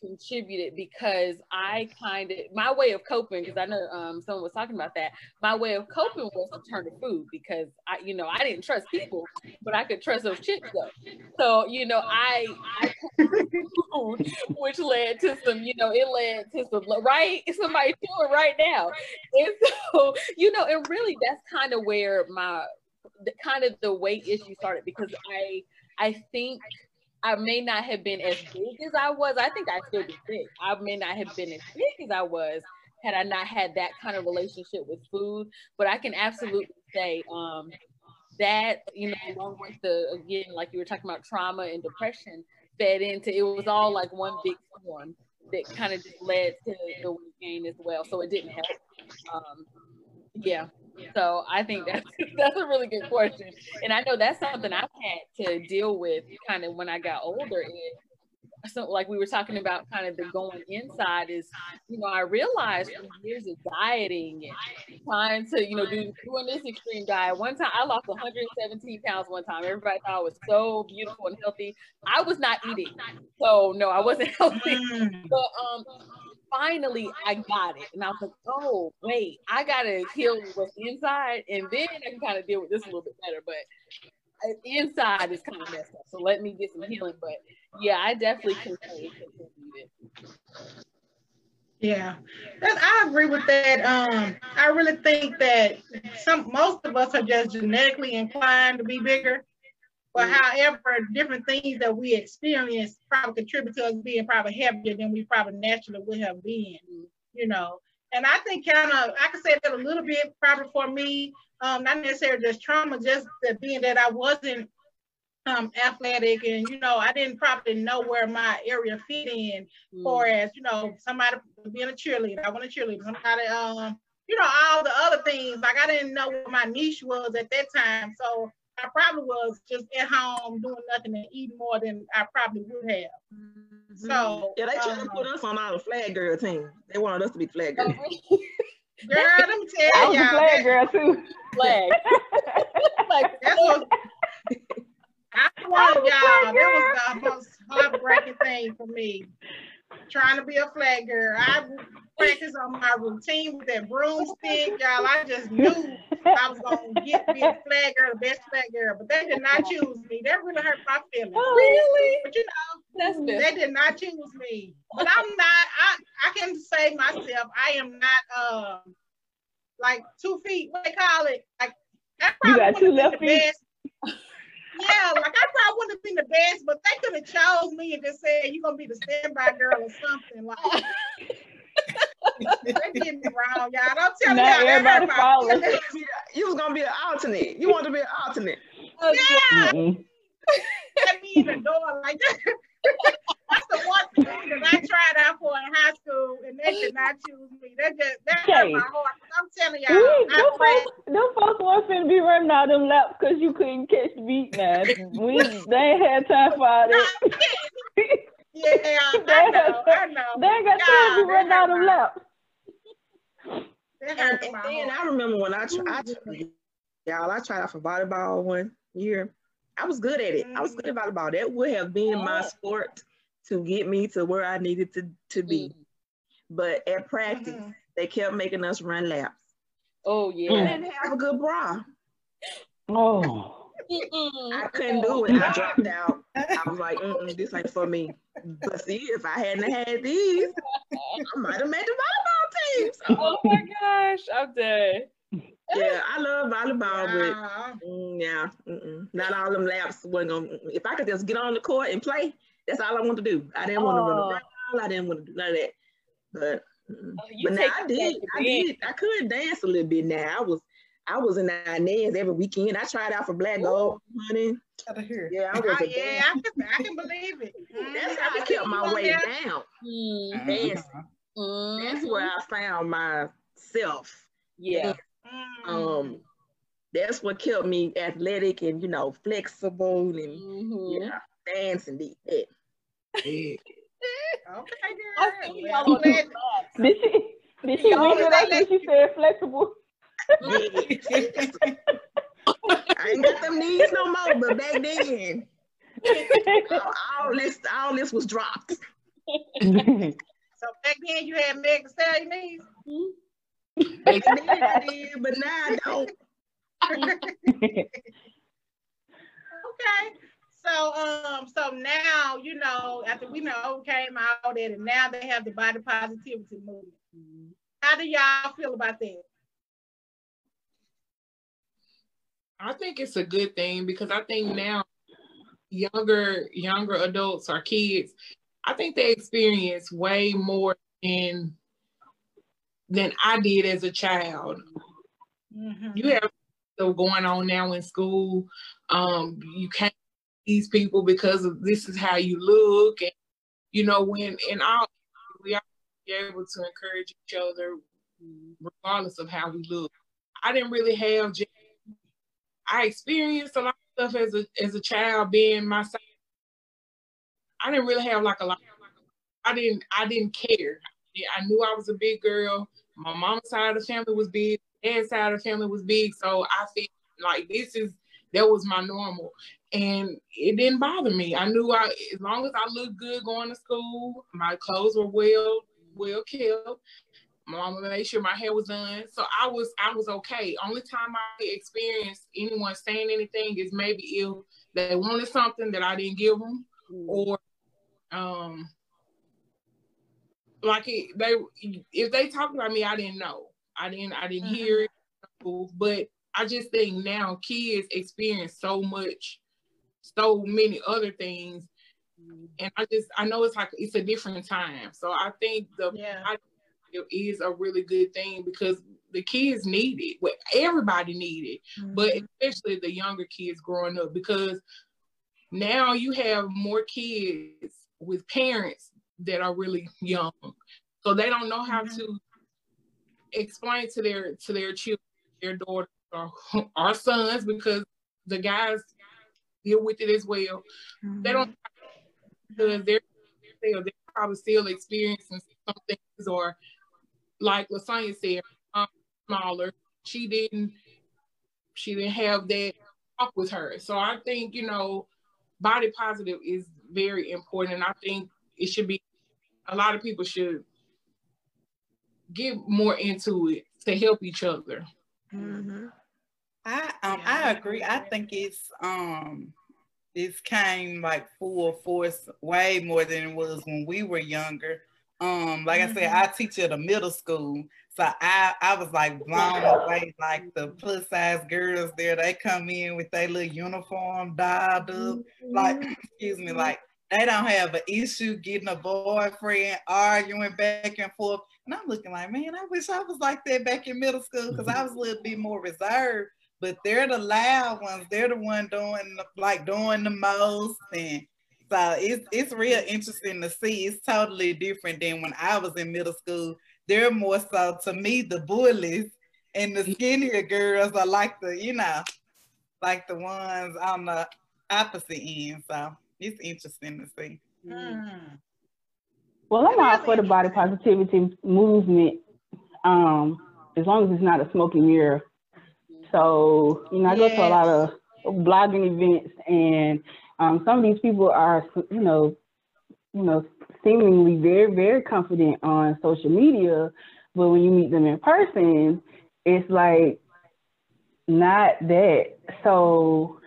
contributed because I kind of my way of coping because I know um, someone was talking about that. My way of coping was to turn to food because I, you know, I didn't trust people, but I could trust those chips though. So you know, I, I food, [laughs] which led to some, you know, it led to some right [laughs] somebody doing right now, and [laughs] so you know, and really that's kind of where my the, kind of the weight issue started because I I think I may not have been as big as I was. I think I still be big. I may not have been as big as I was had I not had that kind of relationship with food. But I can absolutely say um, that, you know, along with the, again, like you were talking about trauma and depression, fed into it was all like one big storm that kind of just led to the weight gain as well. So it didn't help. Um, yeah. So I think that's [laughs] that's a really good question, and I know that's something I've had to deal with kind of when I got older. Is so like we were talking about kind of the going inside is you know I realized from years of dieting and trying to you know do doing this extreme diet. One time I lost 117 pounds. One time everybody thought I was so beautiful and healthy. I was not eating, so no, I wasn't [laughs] healthy. Mm. But um, finally I got it. And I was like, oh, wait, I got to heal what's inside. And then I can kind of deal with this a little bit better. But uh, inside is kind of messed up. So let me get some healing. But yeah, I definitely can say Yeah, I agree with that. Um, I really think that some most of us are just genetically inclined to be bigger. But however, different things that we experience probably contribute to us being probably heavier than we probably naturally would have been, you know. And I think kind of I could say that a little bit probably for me, um, not necessarily just trauma, just that being that I wasn't um, athletic and you know I didn't probably know where my area fit in, mm. for as you know somebody being a cheerleader, I want a cheerleader, somebody um you know all the other things like I didn't know what my niche was at that time, so I probably was just at home doing nothing and eating more than I probably would have. Mm-hmm. So yeah, they tried um, to put us on our flag girl team. They wanted us to be flag girl. [laughs] girl, let me tell I was y'all. a flag girl too. Flag. [laughs] like that's what I wanted y'all. That was the most heartbreaking thing for me. Trying to be a flag girl. I practice on my routine with that broomstick, y'all. I just knew I was gonna get be a flag girl, the best flag girl, but they did not choose me. That really hurt my feelings. Oh, really? But you know, That's They did not choose me. But I'm not, I, I can say myself, I am not um like two feet, what they call it? Like I You probably got two left feet? best. Yeah, like I probably wouldn't have been the best, but they could have chose me and just said you're gonna be the standby girl or something. Like [laughs] they did me wrong, y'all. Don't tell me Now how that everybody hurt my following. feelings. You was gonna be an alternate. You want to be an alternate. Yeah, Mm-mm. let me in the door like that. [laughs] That's the one thing that I tried out for in high school, and they did not choose me. That just that hurt my heart. I'm telling y'all, them I prayed. folks, them folks weren't finna be running all them laps because you couldn't catch the beat now. [laughs] We, they ain't had time for all that. Yeah, [laughs] I know, I know. They ain't got time to be God, running all that them laps. And, and then heart. I remember when I tried, y'all, I tried out for volleyball one year. I was good at it. I was good mm. at volleyball. That would have been my Oh. sport to get me to where I needed to, to be. But at practice, Mhm. they kept making us run laps. Oh yeah. I yeah. didn't have a good bra. Oh. I couldn't do it. I dropped out. I was like, Mm-mm, this ain't for me. But see, if I hadn't had these, I might have made the volleyball team. So, Oh my gosh, I'm dead. yeah, I love volleyball, but Wow. Mm, yeah, mm-mm. not all them laps wasn't gonna. If I could just get on the court and play, that's all I want to do. I didn't want to run Oh. around. I didn't want to do none of that. But. Oh, but now I did. I did. I could dance a little bit. Now I was, I was in Inez every weekend. I tried out for Black Gold, honey. Out of here. Yeah, I was Oh, yeah, I can, I can believe it. [laughs] That's how I see kept my way there. down. Mm, Dancing. mm, That's where I found myself. yeah. Mhm. Um, that's what kept me athletic and you know flexible and Mhm. yeah, dancing did that. Yeah. Okay, I girl. see Well, y'all on the. Did she, did she Y'all leave it let after she said flexible? [laughs] I ain't got them knees no more, but back then, all, all this all this was dropped. [laughs] So back then you had Meg Thee Stallion knees. Hmm. Back then I did, but now I don't. [laughs] Okay. So um, so now you know after we know overcame all that, and now they have the body positivity movement. How do y'all feel about that? I think it's a good thing because I think now younger younger adults or kids, I think they experience way more than than I did as a child. You have stuff going on now in school. Um, you can't these people because of this is how you look, and you know when and all we are able to encourage each other regardless of how we look. I didn't really have. I experienced a lot of stuff as a as a child being my size. I didn't really have like a lot. I didn't. I didn't care. I knew I was a big girl. My mom's side of the family was big. Dad's side of the family was big. So I feel like this is that was my normal, and it didn't bother me. I knew I as long as I looked good going to school, my clothes were well well kept. My mama made sure my hair was done. So I was I was okay. Only time I experienced anyone saying anything is maybe if they wanted something that I didn't give them, or um like it, they if they talked about me, I didn't know. I didn't I didn't hear it. But I just think now kids experience so much, so many other things. And I just I know it's like it's a different time. So I think the Yeah. it is a really good thing because the kids need it. Well, everybody need it, but mm-hmm. especially the younger kids growing up because now you have more kids with parents that are really young, so they don't know how mm-hmm. to explain to their to their children, their daughters or, [laughs] our sons because the guys deal with it as well. They don't because they're they're, they're probably still experiencing some things or like Lasanya said, um, smaller. She didn't she didn't have that talk with her. So I think, you know, body positive is very important. And I think it should be a lot of people should get more into it to help each other. Mm-hmm. I um I agree. I think it's um it's came like full force way more than it was when we were younger. Um, like mm-hmm. I said, I teach at a middle school. So I, I was like blown away, like the plus size girls there, they come in with their little uniform dialed up. Like, [coughs] excuse me, like they don't have an issue getting a boyfriend, arguing back and forth. And I'm looking like, man, I wish I was like that back in middle school because I was a little bit more reserved. But they're the loud ones. They're the one doing the, like doing the most, and so it's it's real interesting to see. It's totally different than when I was in middle school. They're more so to me the bullies, and the skinnier girls are like the you know, like the ones on the opposite end. So it's interesting to see. Mm. Well, I'm all for the body positivity movement, um, as long as it's not a smoking mirror. So, you know, I yes. go to a lot of blogging events, and um, some of these people are, you know, you know, seemingly very, very confident on social media, but when you meet them in person, it's like not that. So,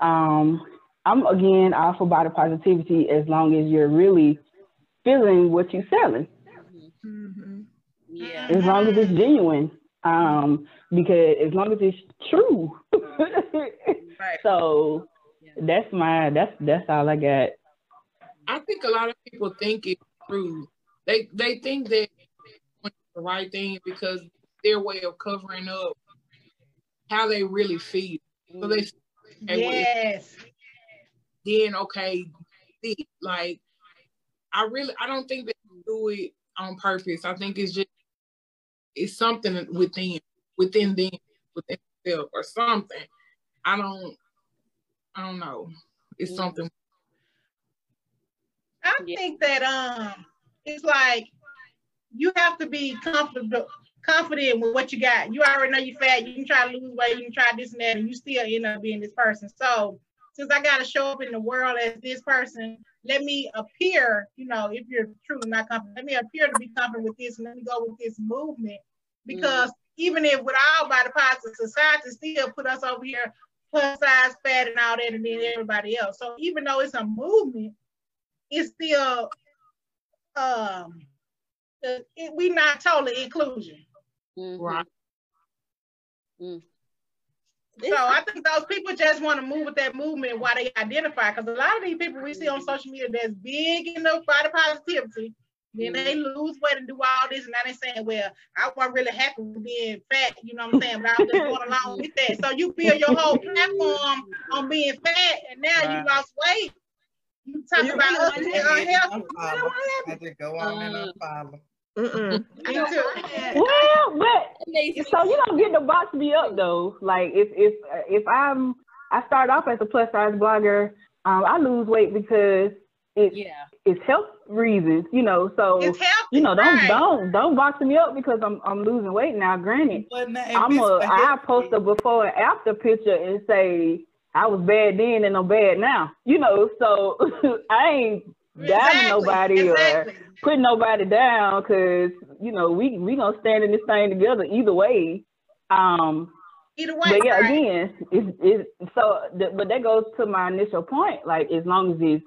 um, I'm again all for body positivity as long as you're really feeling what you're selling. Mm-hmm. Yeah. As long as it's genuine. Um, because as long as it's true. right. [laughs] So yeah. that's my that's that's all I got. I think a lot of people think it's true. They they think that the right thing because their way of covering up how they really feel. So they yes. Then okay, like I really I don't think they do it on purpose. I think it's just it's something within within them within themselves or something. I don't I don't know. It's something. I think that um it's like you have to be comfortable confident with what you got. You already know you fat, you can try to lose weight, you can try this and that, and you still end up being this person. So since I gotta show up in the world as this person, let me appear, you know, if you're truly not confident, let me appear to be confident with this and let me go with this movement. Because mm. even if with our body positive society still put us over here plus size, fat, and all that, and then everybody else. So even though it's a movement, it's still um it, we not totally inclusion. Mm-hmm. Right. Mm. So I think those people just want to move with that movement while they identify. Because a lot of these people we see on social media that's big in the body positivity, then they mm-hmm. lose weight and do all this, and now they saying, "Well, I wasn't really happy with being fat," you know what I'm saying? But I was just going along with that. So you build your whole platform on being fat, and now right. you lost weight. You talk you about us being unhealthy. I just go on and mm. unfollow. Mm-mm. [laughs] well, but so you don't get to box me up though. Like if if if I'm I start off as a plus size blogger, um, I lose weight because it's yeah. it's health reasons, you know. So healthy, you know, don't right. don't don't box me up because I'm I'm losing weight now. Granted, I'm a I post a before and after picture and say I was bad then and I'm bad now. You know, so [laughs] I ain't exactly. nobody exactly. or putting nobody down because you know we we gonna stand in this thing together either way. Um, either way. But yeah, right. again, it's it's so. The, but that goes to my initial point. Like as long as it's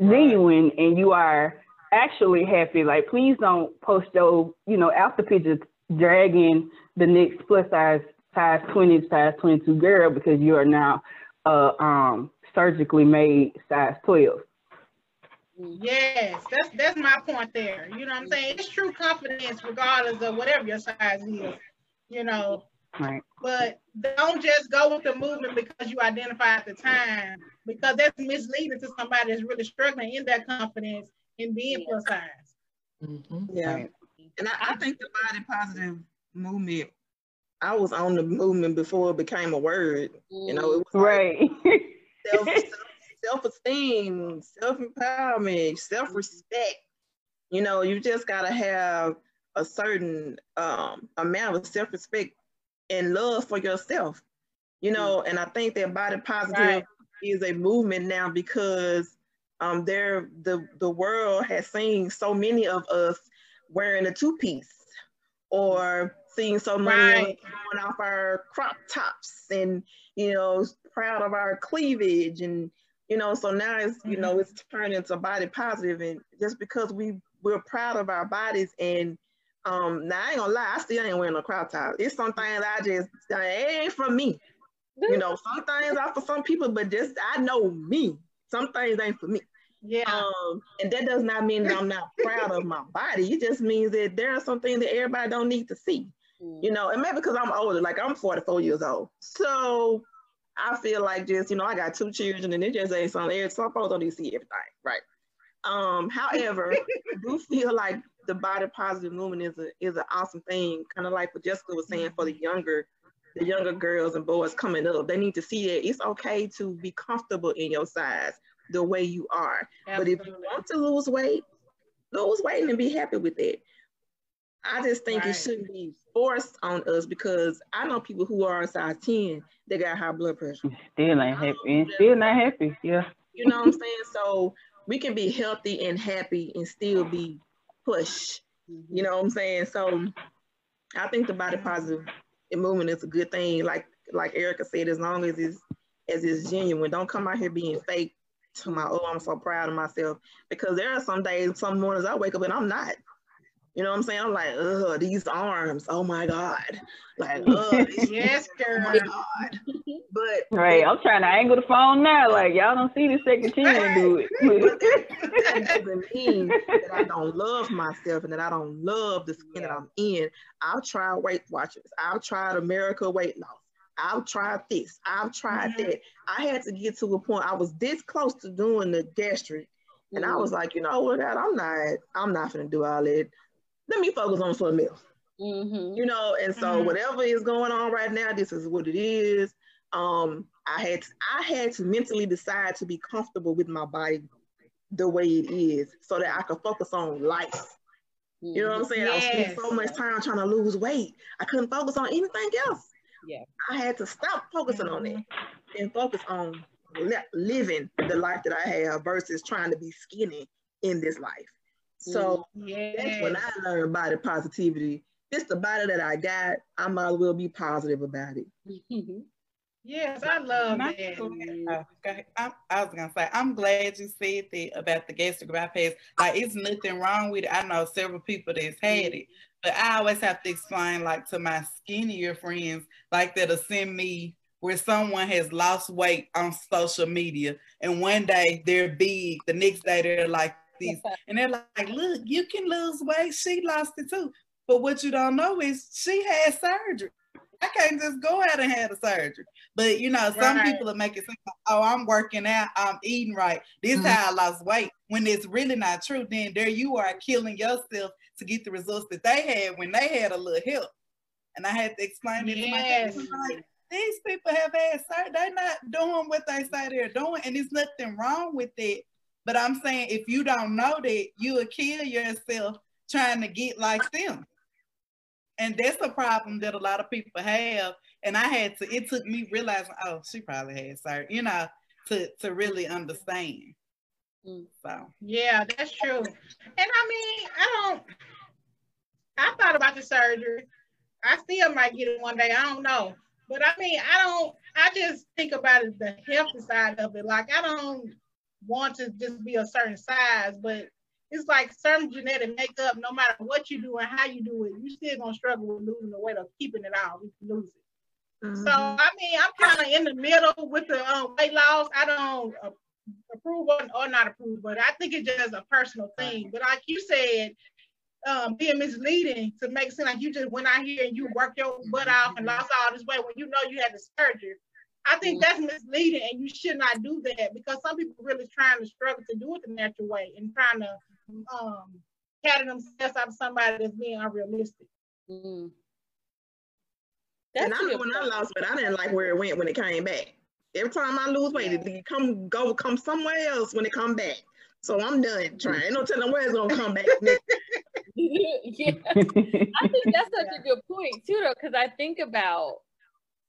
genuine and you are actually happy, like please don't post your you know after pictures dragging the next plus size size 20 size 22 girl because you are now uh um surgically made size 12 Yes, that's that's my point there. You know what I'm saying? It's true confidence regardless of whatever your size is, you know. Right. But don't just go with the movement because you identify at the time, because that's misleading to somebody that's really struggling in that confidence in being yeah. plus size. Mm-hmm. Yeah. Right. And I, I think the body positive movement, I was on the movement before it became a word. You know, it was right. Like [laughs] self, self-esteem, self-empowerment, self-respect. You know, you just gotta have a certain um, amount of self-respect and love for yourself. You know, and I think that body positive right. is a movement now because um, there the the world has seen so many of us wearing a two-piece or seeing so many right. going off our crop tops and you know proud of our cleavage and You know, so now it's you know it's turned into body positive, and just because we we're proud of our bodies and um now I ain't gonna lie, I still ain't wearing no crop top. It's some things I just it ain't for me. You know, some things are for some people, but just I know me. Some things ain't for me. Yeah. Um, and that does not mean that I'm not [laughs] proud of my body. It just means that there are some things that everybody don't need to see. Mm. You know, and maybe because I'm older, like I'm 44 years old. So I feel like just, you know, I got two children and it just ain't something some folks don't to see everything, right? Um, however, I do [laughs] feel like the body positive movement is a is an awesome thing, kind of like what Jessica was saying for the younger the younger girls and boys coming up. They need to see that it's okay to be comfortable in your size the way you are. Absolutely. But if you want to lose weight, lose weight and be happy with it. I just think Right. it shouldn't be forced on us because I know people who are a size 10 that got high blood pressure. Still ain't happy. And still not happy. Yeah. You know what I'm saying? So we can be healthy and happy and still be pushed. Mm-hmm. You know what I'm saying? So I think the body positive movement is a good thing. Like like Erica said, as long as it's as it's genuine, don't come out here being fake. To my oh, I'm so proud of myself because there are some days, some mornings I wake up and I'm not. You know what I'm saying? I'm like, ugh, these arms, oh my god, like, [laughs] ugh, this- Yes, oh girl. my god. But Right. I'm trying to angle the phone now. Like y'all don't see the second chin do it. that doesn't mean that I don't love myself and that I don't love the skin that I'm in. I've tried Weight Watchers. I've tried America Weight Loss. I've tried this. I've tried Mhm. that. I had to get to a point. I was this close to doing the gastric, and I was like, you know what, God, I'm not. I'm not gonna do all that. Let me focus on something else. Mm-hmm. You know, and so Mhm. whatever is going on right now, this is what it is. Um, I had to, I had to mentally decide to be comfortable with my body the way it is, so that I could focus on life. You know what I'm saying? I was spending so much time trying to lose weight. I couldn't focus on anything else. Yeah. I had to stop focusing on it and focus on li- living the life that I have versus trying to be skinny in this life. So that's when I learned body positivity. It's the body that I got. I might as well be positive about it. Mm-hmm. Yes, I love My- that. Oh. I'm, I was gonna say, I'm glad you said that about the gastric bypass. Like, it's nothing wrong with it. I know several people that's had it, but I always have to explain, like, to my skinnier friends, like that'll send me where someone has lost weight on social media, and one day they're big, the next day they're like this, [laughs] and they're like, "Look, you can lose weight. She lost it too." But what you don't know is she had surgery. I can't just go out and have a surgery. But you know, some Right. people are making like, oh, I'm working out, I'm eating right. This Mhm. how I lost weight. When it's really not true, then there you are killing yourself to get the results that they had when they had a little help. And I had to explain it to my Yes. Like, these people have had surgery. They're not doing what they say they're doing, and there's nothing wrong with it. But I'm saying if you don't know that, you will kill yourself trying to get like them. And that's a problem that a lot of people have. And I had to, it took me realizing, oh, she probably had surgery, you know, to, to really understand. Mm. So Yeah, that's true. And I mean, I don't. I thought about the surgery. I still might get it one day. I don't know. But I mean, I don't. I just think about it, the healthy side of it. Like I don't want to just be a certain size, but it's like certain genetic makeup. No matter what you do and how you do it, you still gonna struggle with losing the weight or keeping it off if you lose it. Mm-hmm. So I mean, I'm kind of in the middle with the um, weight loss. I don't uh, approve or, or not approve, but I think it's just a personal thing. But like you said, um, being misleading to make it seem like you just went out here and you worked your butt off and lost all this weight when you know you had the surgery. I think that's misleading, and you should not do that because some people really trying to struggle to do it the natural way and trying to um, pattern themselves out of somebody that's being unrealistic. Mm. and That's I a know good when I lost weight, I didn't like where it went when it came back. Every time I lose weight, it, it come go come somewhere else when it come back. So I'm done trying. Ain't no telling where it's gonna come back. [laughs] [laughs] yeah. I think that's such a good point too, though, because I think about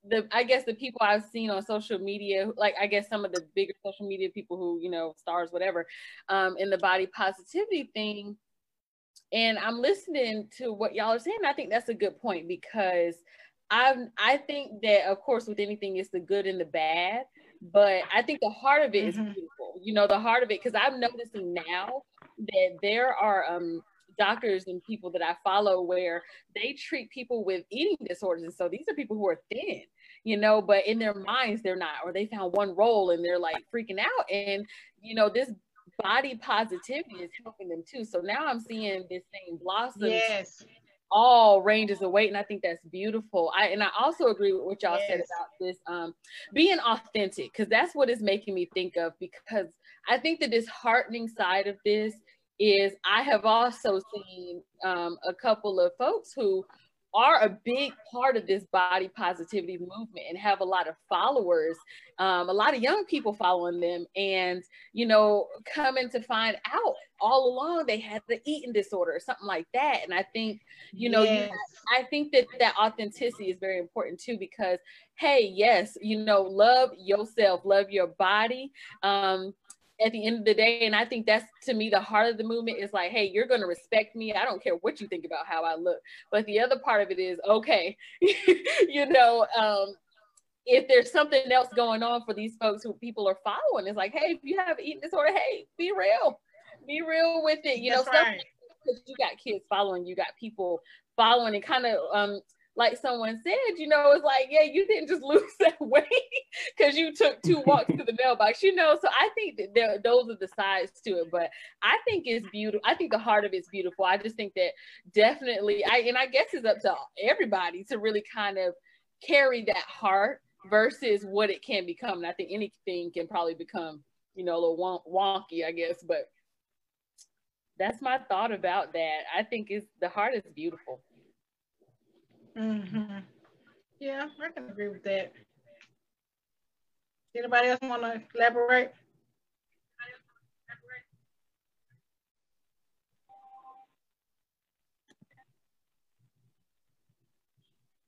the, I guess the people I've seen on social media, like I guess some of the bigger social media people who, you know, stars, whatever, um, in the body positivity thing. And I'm listening to what y'all are saying. I think that's a good point because I I think that of course with anything it's the good and the bad, but I think the heart of it is Mhm. beautiful. you know, the heart of it, because I'm noticing now that there are um doctors and people that I follow where they treat people with eating disorders. And so these are people who are thin, you know, but in their minds they're not, or they found one role and they're like freaking out. And, you know, this body positivity is helping them too. So now I'm seeing this thing blossom. Yes. All ranges of weight, and I think that's beautiful. I and I also agree with what y'all Yes. said about this um, being authentic, because that's what is making me think of. Because I think the disheartening side of this is I have also seen um, a couple of folks who are a big part of this body positivity movement and have a lot of followers, um, a lot of young people following them, and you know, coming to find out all along they had the eating disorder or something like that. And I think, you know, you Yes. I think that that authenticity is very important too because hey, yes, you know, love yourself, love your body. Um, at the end of the day, and I think that's to me the heart of the movement is like, hey, you're gonna respect me. I don't care what you think about how I look. But the other part of it is okay, [laughs] you know, um, if there's something else going on for these folks who people are following, it's like, hey, if you have eating disorder, hey, be real, be real with it. You know, That's stuff right. because you got kids following, you got people following, and kind of um like someone said, you know, it's like, yeah, you didn't just [laughs] lose that weight because you took two walks to the mailbox, you know. So I think that those are the sides to it, but I think it's beautiful. I think the heart of it's beautiful. I just think that definitely, I and I guess it's up to everybody to really kind of carry that heart versus what it can become. And I think anything can probably become, you know, a little won- wonky, I guess, but that's my thought about that. I think it's the heart is beautiful. Hmm Yeah, I can agree with that. Anybody else want to elaborate?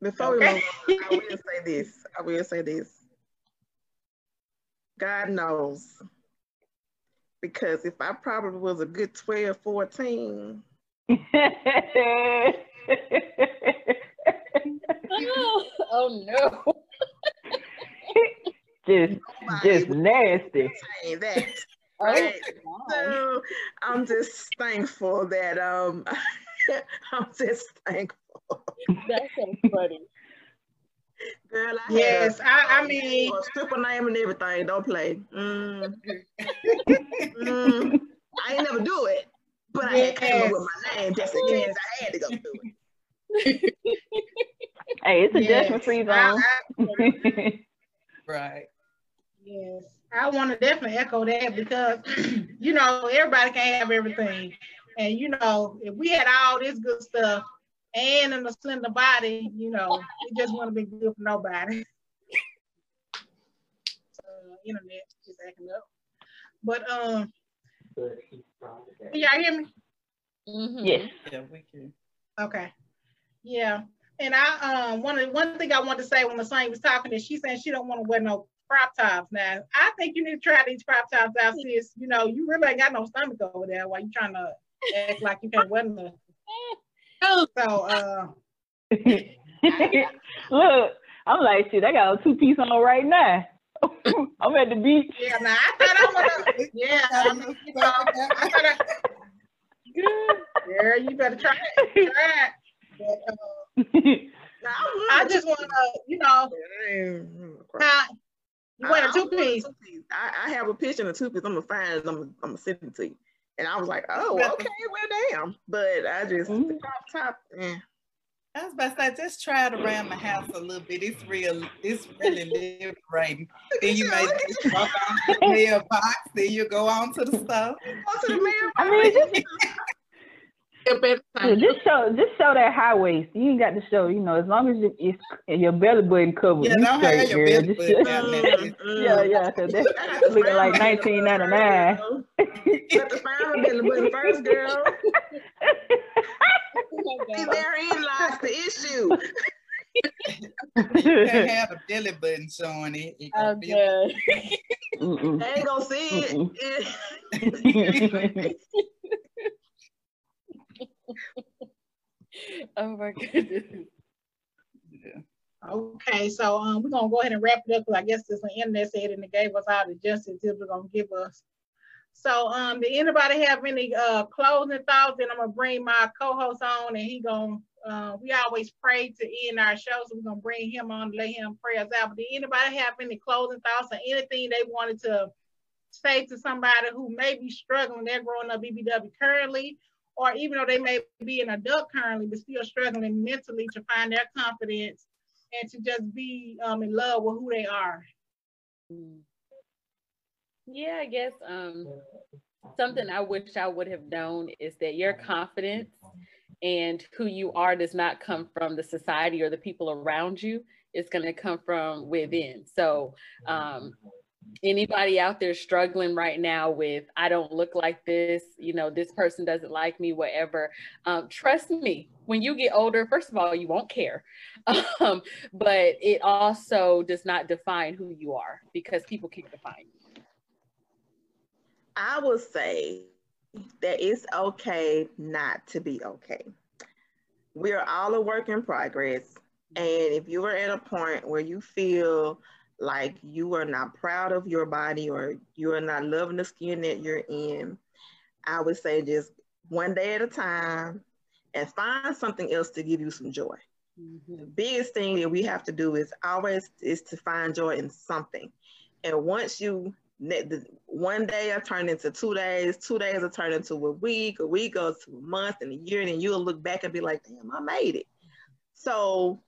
Before we move on, I will say this. I will say this. God knows. Because if I probably was a good 12, 14, [laughs] oh, [laughs] oh no. [laughs] just, nobody just nasty. that. [laughs] Oh, Right. wow. So I'm just thankful that um I'm just thankful. That's so funny. Girl, I Yes, had I, I a, mean, a stripper name and everything. Don't play. Mm. Mm. I ain't never do it, but I had to come up with my name just in case I had to go through it. Hey, it's a yes, judgment free I- zone. [laughs] Right. Yes, I want to definitely echo that because [clears throat] you know everybody can't have everything, and you know if we had all this good stuff and in a slender body, you know it just wouldn't be good for nobody. [laughs] uh, internet is acting up, but um, can y'all hear me? Mhm. yes. Yeah, we can. Okay. Yeah. And I um one one thing I wanted to say when the saint was talking is she said she don't want to wear no crop tops. Now I think you need to try these crop tops out, [laughs] sis. You know, you really ain't got no stomach over there while you trying to act like you can't wear nothing. So uh [laughs] Look, I'm like, shit, I got a two piece on right now. [laughs] I'm at the beach. yeah, now I thought I wanna yeah, I'm, you know, I thought I, yeah, you better try it. Try it. But, uh, [laughs] Now, I just wanna, you know, Mm, how you wear I- a I two want a piece. two-piece. I, I have a picture and a two piece. I'm gonna find it. I'm gonna, I'm gonna send it to you. And I was like, oh, better- okay, well, damn. But I just the Mhm. crop top. Eh. I was about to say, just try it around my house a little bit. It's real, it's really liberating. [laughs] Then you may just walk on to the mailbox, then you go on to the stuff. Go to the mailbox. I mean, just, Step at a Yeah, just show, just show that high waist. You ain't got to show, you know, as long as you, it's your belly button covered. Yeah, you don't have straight, your girl. belly button show- mm. [laughs] Yeah, yeah, cause that's I got to looking find like my belly nineteen button ninety nine. first, girl. Got to find my belly button first, girl. My See, therein lies the issue. You can't have a belly button showing it. It I'm gonna be- done. They ain't gonna see it. [laughs] [laughs] [laughs] Oh my goodness. Yeah. Okay, so um, we're gonna go ahead and wrap it up because I guess this the internet said and it gave us all the justice tips we're gonna give us. So um, did anybody have any uh closing thoughts? And I'm gonna bring my co-host on and he gonna uh, we always pray to end our show, so we're gonna bring him on let him pray us out. But did anybody have any closing thoughts or anything they wanted to say to somebody who may be struggling, they're growing up BBW currently, or even though they may be an adult currently, but still struggling mentally to find their confidence and to just be um, in love with who they are. Yeah, I guess um, something I wish I would have known is that your confidence and who you are does not come from the society or the people around you. It's going to come from within. So, um, anybody out there struggling right now with i don't look like this you know this person doesn't like me whatever um, trust me when you get older first of all you won't care. [laughs] Um, but it also does not define who you are because people can define you. I will say that it's okay not to be okay. We are all a work in progress. And if you are at a point where you feel like you are not proud of your body or you are not loving the skin that you're in, I would say just one day at a time and find something else to give you some joy. Mm-hmm. The biggest thing that we have to do is always is to find joy in something. And once you one day I turn into two days, two days I turn into a week, a week goes to a month and a year, and then you'll look back and be like, damn, I made it. So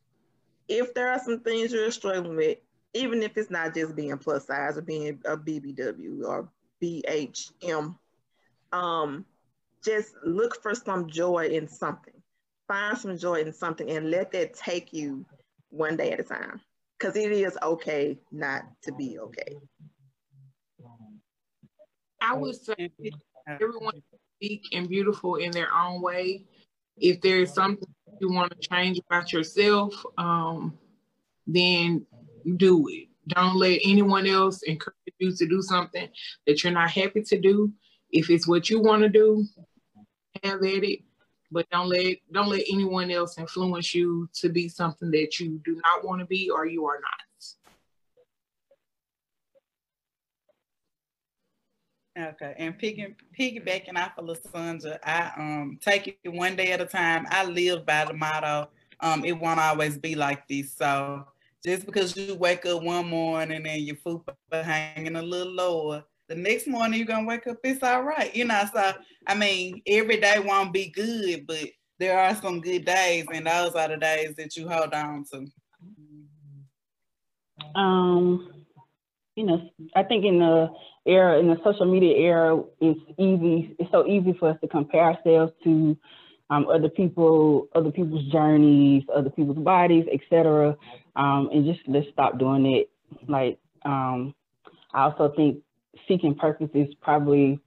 if there are some things you're struggling with, even if it's not just being plus size or being a BBW or BHM, um, just look for some joy in something. Find some joy in something and let that take you one day at a time. Because it is okay not to be okay. I would say everyone is unique and beautiful in their own way. If there is something you want to change about yourself, um, then do it. Don't let anyone else encourage you to do something that you're not happy to do. If it's what you want to do, have at it. But don't let don't let anyone else influence you to be something that you do not want to be or you are not. Okay, and picking piggybacking off of Lasanya, I um take it one day at a time. I live by the motto, um, it won't always be like this. So just because you wake up one morning and your foot hanging a little lower, the next morning you're gonna wake up, it's all right. You know, so I mean, every day won't be good, but there are some good days, and those are the days that you hold on to. Um, you know, I think in the era, in the social media era, it's easy. It's so easy for us to compare ourselves to um, other people, other people's journeys, other people's bodies, etc. Um, and just let's stop doing it. Like um, I also think seeking purpose is probably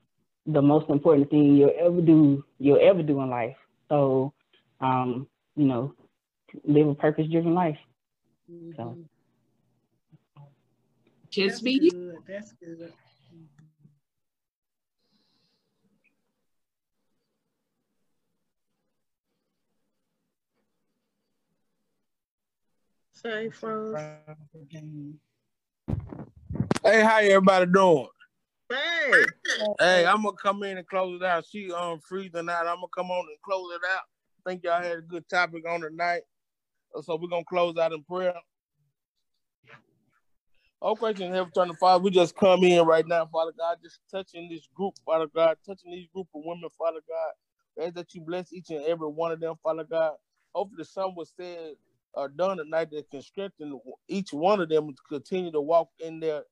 the most important thing you'll ever do. You'll ever do in life. So, um, you know, live a purpose-driven life. So. Just be good. That's good. Say froze. Hey, how everybody doing? Hey. Hey, I'm gonna come in and close it out. She um freezing out. I'm gonna come on and close it out. think y'all had a good topic on tonight. So we're gonna close out in prayer. Oh, question Heaven Turn Father, we just come in right now, Father God, just touching this group, Father God, touching these group of women, Father God. As that you bless each and every one of them, Father God. Hopefully, some was said are done tonight can strengthen each one of them to continue to walk in their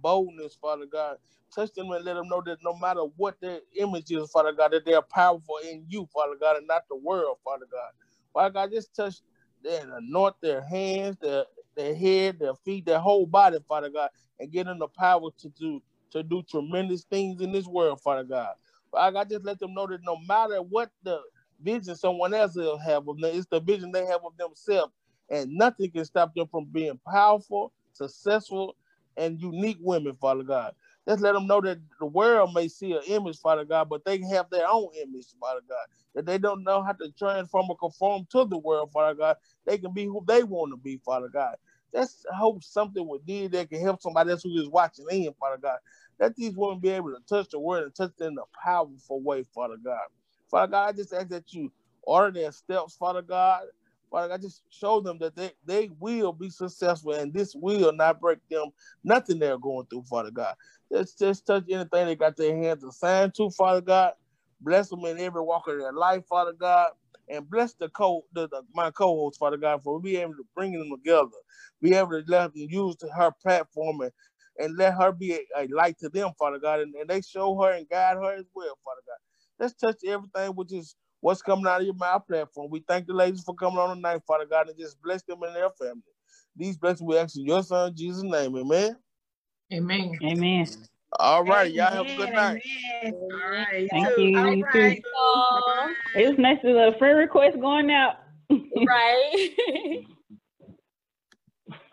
boldness, Father God. Touch them and let them know that no matter what their image is, Father God, that they are powerful in you, Father God, and not the world, Father God. Father God, just touch and anoint their hands, their their head, their feet, their whole body, Father God, and give them the power to do to do tremendous things in this world, Father God. Father God, just let them know that no matter what the vision someone else will have of them, it's the vision they have of themselves and nothing can stop them from being powerful, successful, and unique women, Father God. Just let them know that the world may see an image, Father God, but they have their own image, Father God. That they don't know how to transform or conform to the world, Father God. They can be who they want to be, Father God. Let's hope something would do that can help somebody else who is watching in, Father God. Let these women be able to touch the word and touch it in a powerful way, Father God. Father God, I just ask that you order their steps, Father God. God, just show them that they, they will be successful and this will not break them, nothing they're going through, Father God. Just, just touch anything they got their hands assigned to, Father God. Bless them in every walk of their life, Father God. And bless the co the, the my co-host, Father God, for being able to bring them together. Be able to let them use her platform and, and let her be a, a light to them, Father God. And, and they show her and guide her as well, Father God. Let's touch everything which is what's coming out of your mouth platform. We thank the ladies for coming on tonight, Father God, and just bless them and their family. These blessings we ask in your son Jesus' name. Amen. Amen. Amen. All right, y'all have a good night. Amen. All right. Thank you. All You right. too. It was nice to the friend request going out. [laughs] right. [laughs]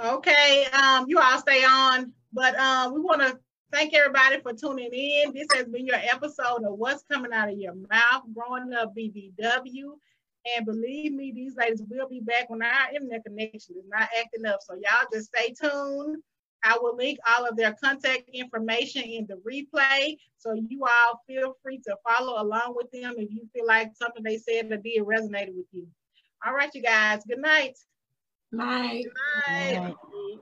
Okay, um, you all stay on, but um, we want to thank everybody for tuning in. This has been your episode of What's Coming Out of Your Mouth, Growing Up BBW. And believe me, these ladies will be back when our internet connection is not acting up. So y'all just stay tuned. I will link all of their contact information in the replay. So you all feel free to follow along with them if you feel like something they said or did resonated with you. All right, you guys. Good night. Night. Good night. All right.